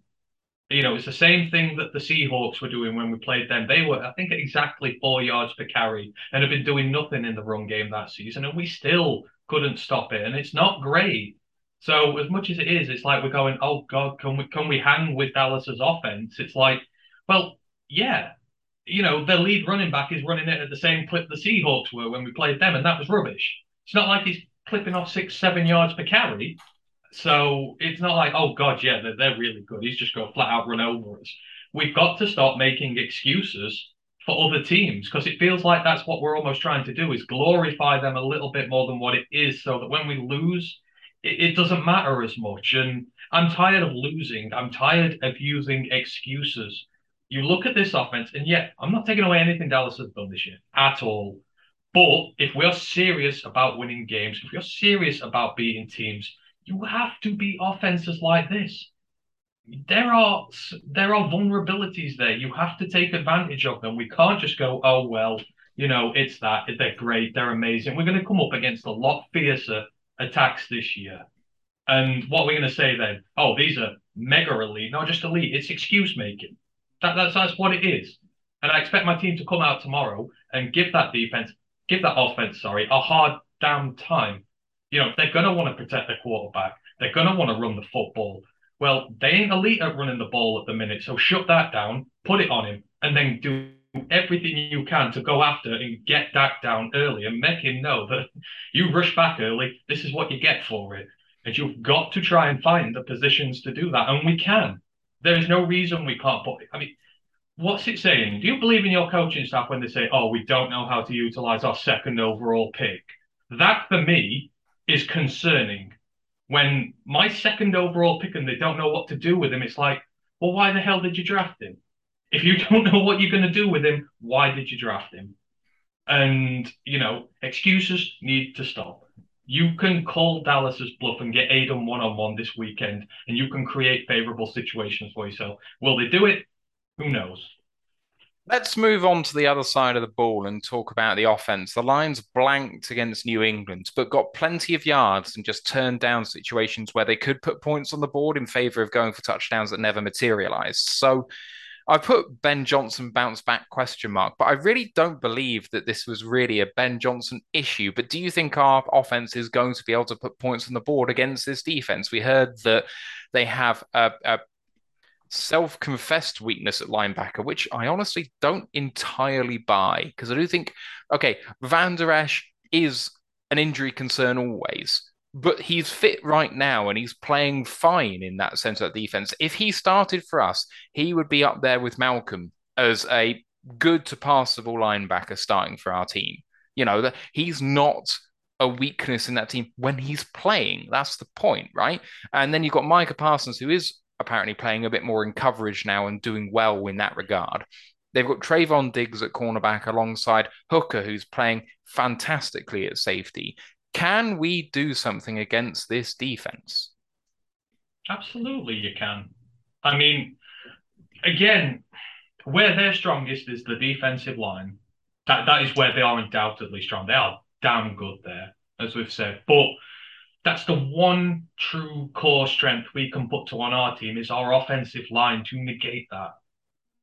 You know, it's the same thing that the Seahawks were doing when we played them. They were, I think, exactly four yards per carry and have been doing nothing in the run game that season, and we still couldn't stop it. And it's not great. So as much as it is, it's like we're going, oh God, can we can we hang with Dallas's offense? It's like, well, yeah, you know, the lead running back is running it at the same clip the Seahawks were when we played them, and that was rubbish. It's not like he's clipping off six, seven yards per carry. So it's not like, oh God, yeah, they're, they're really good. He's just going to flat out run over us. We've got to stop making excuses for other teams because it feels like that's what we're almost trying to do is glorify them a little bit more than what it is so that when we lose, it, it doesn't matter as much. And I'm tired of losing. I'm tired of using excuses. You look at this offense, and yeah, I'm not taking away anything Dallas has done this year at all. But if we are serious about winning games, if you're serious about beating teams, you have to be offenses like this. There are there are vulnerabilities there. You have to take advantage of them. We can't just go, oh well, you know, it's that they're great, they're amazing. We're going to come up against a lot fiercer attacks this year. And what we're going to say then? Oh, these are mega elite, not just elite. It's excuse making. That, that's that's what it is. And I expect my team to come out tomorrow and give that defense give that offense, sorry, a hard damn time. You know, they're going to want to protect their quarterback. They're going to want to run the football. Well, they ain't elite at running the ball at the minute. So shut that down, put it on him, and then do everything you can to go after and get Dak down early and make him know that you rush back early. This is what you get for it. And you've got to try and find the positions to do that. And we can. There is no reason we can't put I mean, what's it saying? Do you believe in your coaching staff when they say, "Oh, we don't know how to utilize our second overall pick"? That for me is concerning. When my second overall pick and they don't know what to do with him, it's like, well, why the hell did you draft him? If you don't know what you're going to do with him, why did you draft him? And you know, excuses need to stop. You can call Dallas's bluff and get Aidan one on one this weekend, and you can create favorable situations for yourself. Will they do it? Who knows? Let's move on to the other side of the ball and talk about the offense. The Lions blanked against New England, but got plenty of yards and just turned down situations where they could put points on the board in favor of going for touchdowns that never materialized. So I put Ben Johnson bounce back question mark, but I really don't believe that this was really a Ben Johnson issue. But do you think our offense is going to be able to put points on the board against this defense? We heard that they have a, a self confessed weakness at linebacker, which I honestly don't entirely buy because I do think, okay, Vander Esch is an injury concern always, but he's fit right now and he's playing fine in that center of defense. If he started for us, he would be up there with Malcolm as a good to passable linebacker starting for our team. You know, that he's not a weakness in that team when he's playing. That's the point, right? And then you've got Micah Parsons, who is apparently playing a bit more in coverage now and doing well in that regard. They've got Trevon Diggs at cornerback alongside Hooker, who's playing fantastically at safety. Can we do something against this defense? Absolutely, you can. I mean, again, where they're strongest is the defensive line. That that is where they are undoubtedly strong. They are damn good there, as we've said. But that's the one true core strength we can put to on our team is our offensive line to negate that.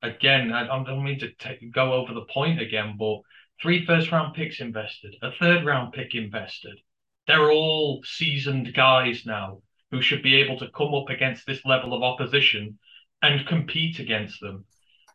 Again, I, don't mean to take, go over the point again, but three first round picks invested, a third round pick invested. They're all seasoned guys now who should be able to come up against this level of opposition and compete against them.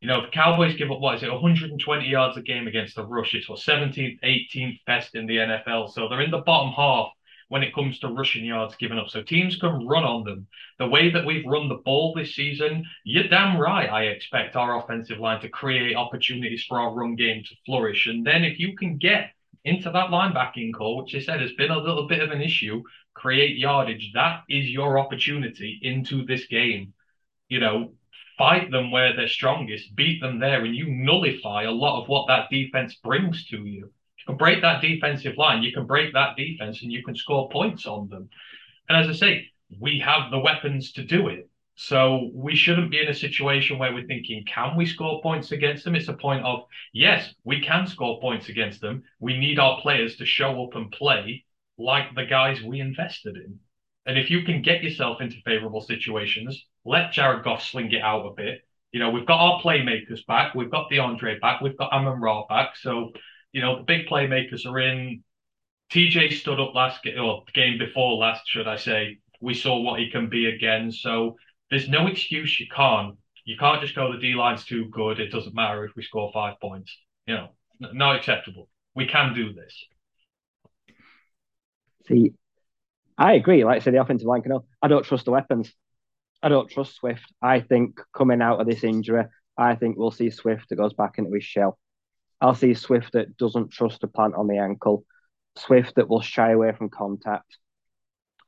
You know, the Cowboys give up what is it, 120 yards a game against the rush. It's what 17th, 18th best in the NFL. So they're in the bottom half when it comes to rushing yards given up. So teams can run on them. The way that we've run the ball this season, you're damn right. I expect our offensive line to create opportunities for our run game to flourish. And then if you can get into that linebacking core, which I said has been a little bit of an issue, create yardage, that is your opportunity into this game. You know, fight them where they're strongest, beat them there, and you nullify a lot of what that defense brings to you can break that defensive line, you can break that defense, and you can score points on them. And as I say, we have the weapons to do it. So we shouldn't be in a situation where we're thinking, can we score points against them? It's a point of, yes, we can score points against them. We need our players to show up and play like the guys we invested in. And if you can get yourself into favorable situations, let Jared Goff sling it out a bit. You know, we've got our playmakers back. We've got D'Andre back. We've got Amon Ra back. So you know, the big playmakers are in. TJ stood up last game, or game before last, should I say. We saw what he can be again. So there's no excuse you can't. You can't just go, the D line's too good. It doesn't matter if we score five points. You know, not acceptable. We can do this. See, I agree. Like I said, the offensive line can. I don't trust the weapons. I don't trust Swift. I think coming out of this injury, I think we'll see Swift that goes back into his shell. I'll see Swift that doesn't trust a plant on the ankle, Swift that will shy away from contact.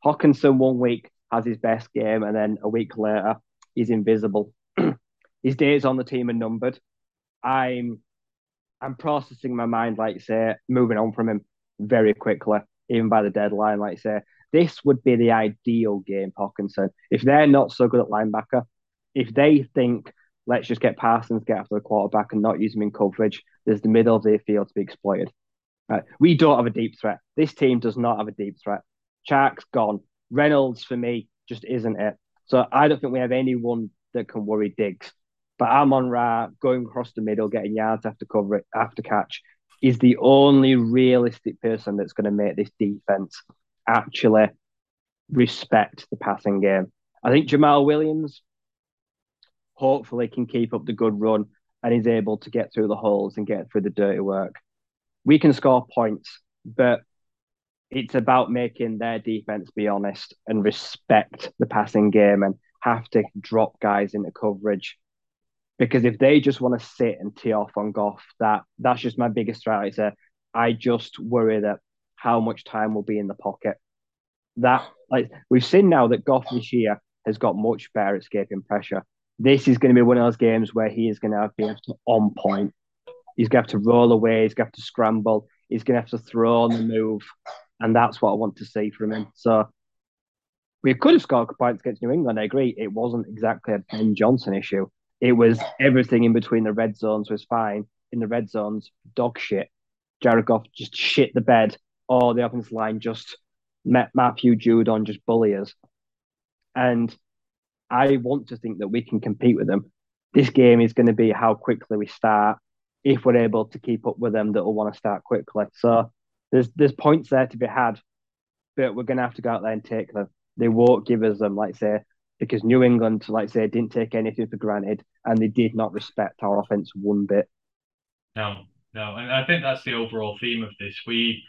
Hockenson one week has his best game, and then a week later he's invisible. his days on the team are numbered. I'm I'm processing my mind, like say, moving on from him very quickly, even by the deadline. Like say, this would be the ideal game, Hockenson. If they're not so good at linebacker, if they think let's just get Parsons, get after the quarterback, and not use him in coverage. There's the middle of the field to be exploited. Right. We don't have a deep threat. This team does not have a deep threat. Chark's gone. Reynolds, for me, just isn't it. So I don't think we have anyone that can worry Diggs. But Amon Ra going across the middle, getting yards after cover after catch, is the only realistic person that's going to make this defense actually respect the passing game. I think Jamaal Williams hopefully can keep up the good run and is able to get through the holes and get through the dirty work. We can score points, but it's about making their defense be honest and respect the passing game and have to drop guys into coverage. Because if they just want to sit and tee off on Goff, that that's just my biggest threat. I just worry that how much time will be in the pocket. That like we've seen now that Goff this year has got much better escaping pressure this is going to be one of those games where he is going to have to be on point. He's going to have to roll away. He's going to have to scramble. He's going to have to throw on the move, and that's what I want to see from him. So we could have scored points against New England. I agree. It wasn't exactly a Ben Johnson issue. It was everything in between the red zones was fine. In the red zones, dog shit. Jared Goff just shit the bed, or the offensive line just met Matthew Judon just bully us. And I want to think that we can compete with them. This game is going to be how quickly we start. If we're able to keep up with them, that will want to start quickly. So there's there's points there to be had, but we're going to have to go out there and take them. They won't give us them, like say, because New England, like say, didn't take anything for granted, and they did not respect our offense one bit. No, no, and I think that's the overall theme of this. We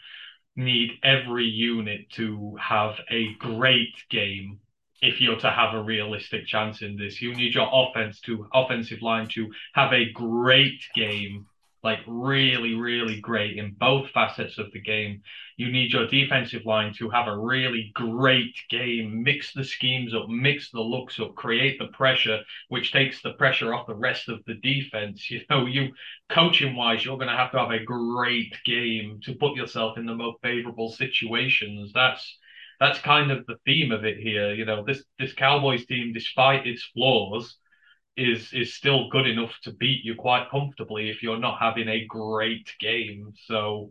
need every unit to have a great game if you're to have a realistic chance in this. You need your offense to offensive line to have a great game, like really, really great in both facets of the game. You need your defensive line to have a really great game, mix the schemes up, mix the looks up, create the pressure, which takes the pressure off the rest of the defense. You know, you coaching wise, you're going to have to have a great game to put yourself in the most favorable situations. That's that's kind of the theme of it here. You know, this this Cowboys team, despite its flaws, is is still good enough to beat you quite comfortably if you're not having a great game. So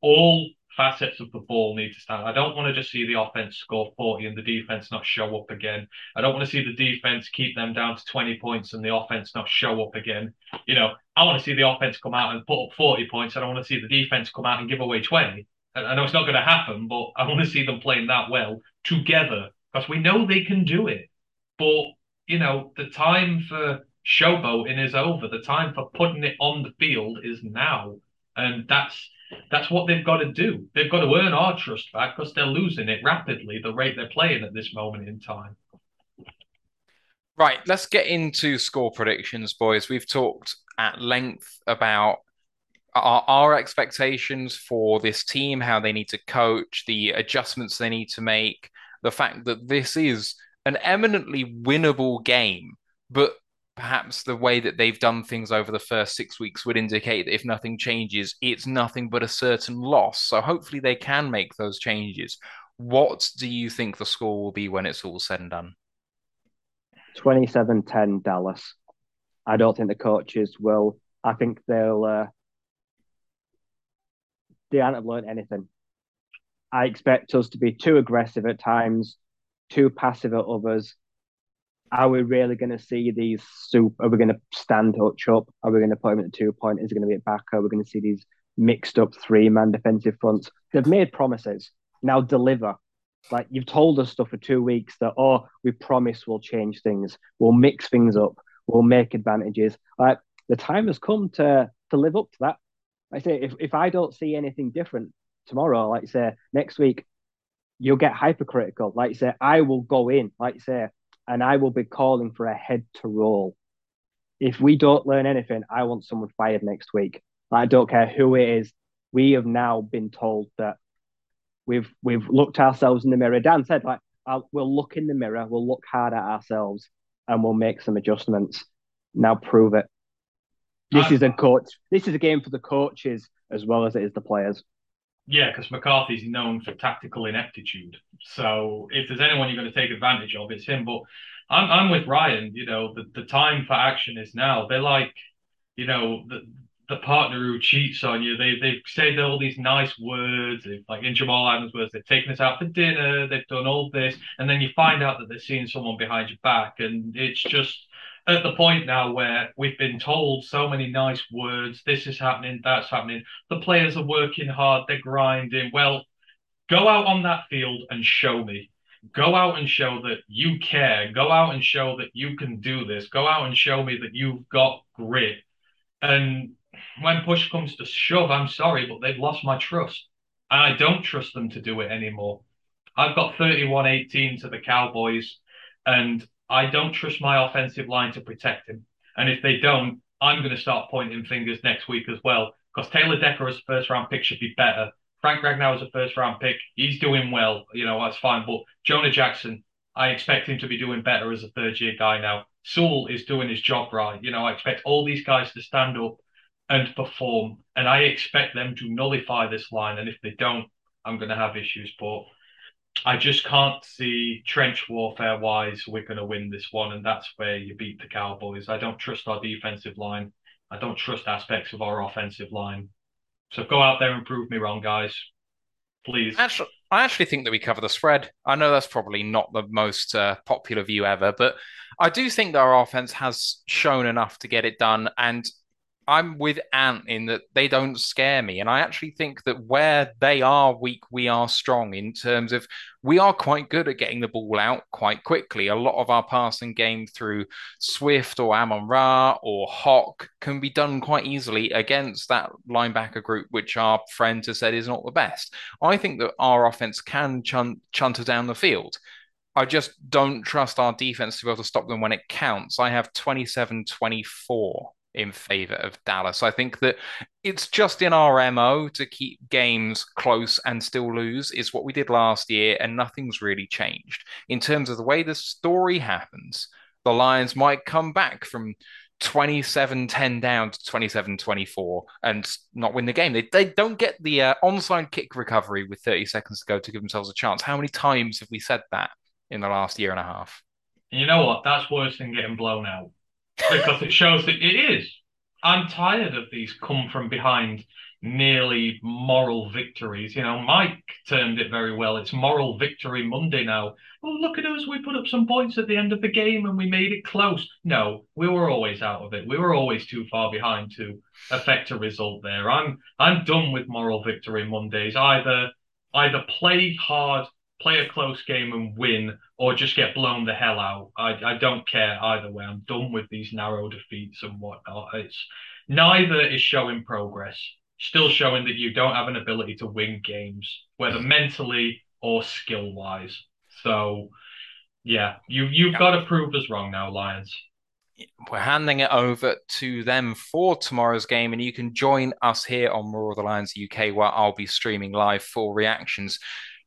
all facets of the ball need to stand. I don't want to just see the offense score 40 and the defense not show up again. I don't want to see the defense keep them down to 20 points and the offense not show up again. You know, I want to see the offense come out and put up 40 points. I don't want to see the defense come out and give away 20. I know it's not going to happen, but I want to see them playing that well together because we know they can do it. But you know, the time for showboating is over. The time for putting it on the field is now, and that's that's what they've got to do. They've got to earn our trust back because they're losing it rapidly the rate they're playing at this moment in time. Right, let's get into score predictions, boys. We've talked at length about our, our expectations for this team, how they need to coach, the adjustments they need to make, the fact that this is an eminently winnable game, but perhaps the way that they've done things over the first six weeks would indicate that if nothing changes, it's nothing but a certain loss. So hopefully they can make those changes. What do you think the score will be when it's all said and done? 27 10 Dallas. I don't think the coaches will. I think they'll. Uh, they haven't learned anything. I expect us to be too aggressive at times, too passive at others. Are we really going to see these soup? Are we going to stand touch up? Are we going to put him at the two point? Is it going to be at back? Are we going to see these mixed up three man defensive fronts? They've made promises. Now deliver. Like you've told us stuff for two weeks that, oh, we promise we'll change things, we'll mix things up, we'll make advantages. Like the time has come to to live up to that. I say if, if I don't see anything different tomorrow, like say next week, you'll get hypercritical. Like say, I will go in, like say, and I will be calling for a head to roll. If we don't learn anything, I want someone fired next week. I don't care who it is. We have now been told that we've we've looked ourselves in the mirror. Dan said, like, I'll, we'll look in the mirror, we'll look hard at ourselves, and we'll make some adjustments. Now prove it. This uh, is a coach. This is a game for the coaches as well as it is the players. Yeah, because McCarthy's known for tactical ineptitude. So if there's anyone you're going to take advantage of, it's him. But I'm I'm with Ryan. You know, the, the time for action is now. They're like, you know, the the partner who cheats on you. They they've said all these nice words, like in Jamal Adams' words, they've taken us out for dinner, they've done all this, and then you find out that they're seeing someone behind your back, and it's just at the point now where we've been told so many nice words, this is happening, that's happening. The players are working hard, they're grinding. Well, go out on that field and show me. Go out and show that you care. Go out and show that you can do this. Go out and show me that you've got grit. And when push comes to shove, I'm sorry, but they've lost my trust. And I don't trust them to do it anymore. I've got 31 18 to the Cowboys, and I don't trust my offensive line to protect him. And if they don't, I'm going to start pointing fingers next week as well. Because Taylor Decker as a first round pick should be better. Frank Ragnow is a first round pick, he's doing well. You know, that's fine. But Jonah Jackson, I expect him to be doing better as a third year guy now. Sewell is doing his job right. You know, I expect all these guys to stand up and perform. And I expect them to nullify this line. And if they don't, I'm going to have issues. But I just can't see trench warfare wise, we're going to win this one. And that's where you beat the Cowboys. I don't trust our defensive line. I don't trust aspects of our offensive line. So go out there and prove me wrong, guys. Please. Actually, I actually think that we cover the spread. I know that's probably not the most uh, popular view ever, but I do think that our offense has shown enough to get it done. And I'm with Ant in that they don't scare me. And I actually think that where they are weak, we are strong in terms of we are quite good at getting the ball out quite quickly. A lot of our passing game through Swift or Amon Ra or Hawk can be done quite easily against that linebacker group, which our friend has said is not the best. I think that our offense can chunt, chunter down the field. I just don't trust our defense to be able to stop them when it counts. I have 27 24 in favor of Dallas. I think that it's just in our MO to keep games close and still lose, is what we did last year, and nothing's really changed. In terms of the way the story happens, the Lions might come back from 27 10 down to 27 24 and not win the game. They, they don't get the uh, onside kick recovery with 30 seconds to go to give themselves a chance. How many times have we said that in the last year and a half? You know what? That's worse than getting blown out because it shows that it is. I'm tired of these come from behind nearly moral victories. You know, Mike termed it very well. It's moral victory Monday now. Oh, look at us. We put up some points at the end of the game and we made it close. No, we were always out of it. We were always too far behind to affect a result there. I'm I'm done with moral victory Mondays. Either either play hard, play a close game and win, or just get blown the hell out. I, I don't care either way. I'm done with these narrow defeats and whatnot. It's neither is showing progress. Still showing that you don't have an ability to win games, whether mm. mentally or skill wise. So yeah, you you've yeah. got to prove us wrong now, Lions. We're handing it over to them for tomorrow's game, and you can join us here on of the Lions UK, where I'll be streaming live for reactions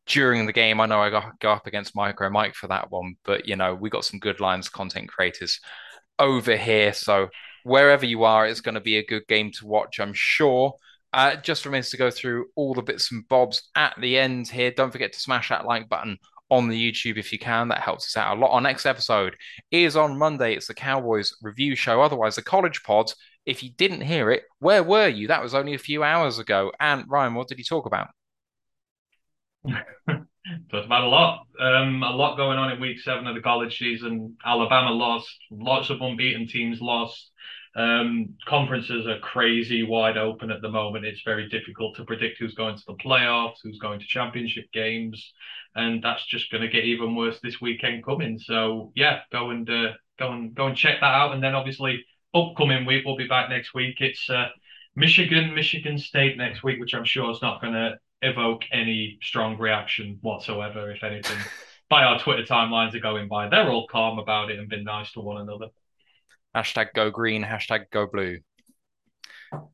during the game. I know I got go up against Micro Mike for that one, but you know we got some good Lions content creators over here, so wherever you are, it's going to be a good game to watch, I'm sure. Uh, just remains to go through all the bits and bobs at the end here. Don't forget to smash that like button on the YouTube if you can. That helps us out a lot. Our next episode is on Monday. It's the Cowboys review show. Otherwise, the College Pod. If you didn't hear it, where were you? That was only a few hours ago. And Ryan, what did he talk about? Talked about a lot. Um, a lot going on in week seven of the college season. Alabama lost. Lots of unbeaten teams lost. Um, conferences are crazy wide open at the moment. It's very difficult to predict who's going to the playoffs, who's going to championship games, and that's just going to get even worse this weekend coming. So yeah, go and uh, go and go and check that out. And then obviously upcoming week we'll be back next week. It's uh, Michigan, Michigan State next week, which I'm sure is not going to evoke any strong reaction whatsoever. If anything, by our Twitter timelines are going by, they're all calm about it and been nice to one another. Hashtag go green, hashtag go blue.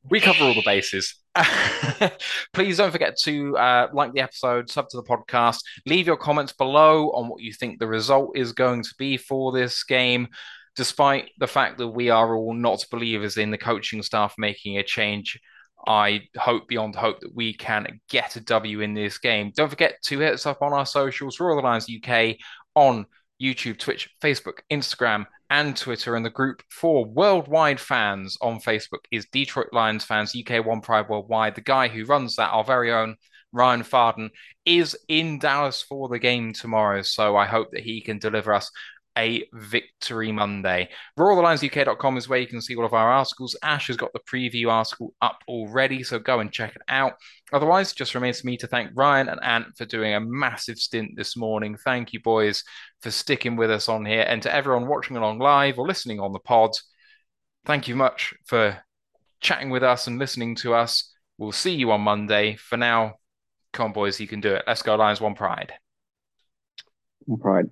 We cover all the bases. Please don't forget to uh, like the episode, sub to the podcast, leave your comments below on what you think the result is going to be for this game. Despite the fact that we are all not believers in the coaching staff making a change, I hope beyond hope that we can get a W in this game. Don't forget to hit us up on our socials, Roar the Lions UK on YouTube, Twitch, Facebook, Instagram, and Twitter. And the group for worldwide fans on Facebook is Detroit Lions Fans UK One Pride Worldwide. The guy who runs that, our very own Ryan Farden, is in Dallas for the game tomorrow. So I hope that he can deliver us a victory Monday. RoarTheLionsUK.com is where you can see all of our articles. Ash has got the preview article up already, so go and check it out. Otherwise, just remains for me to thank Ryan and Ant for doing a massive stint this morning. Thank you, boys, for sticking with us on here. And to everyone watching along live or listening on the pod, thank you much for chatting with us and listening to us. We'll see you on Monday. For now, come on, boys, you can do it. Let's go, Lions One Pride. One Pride.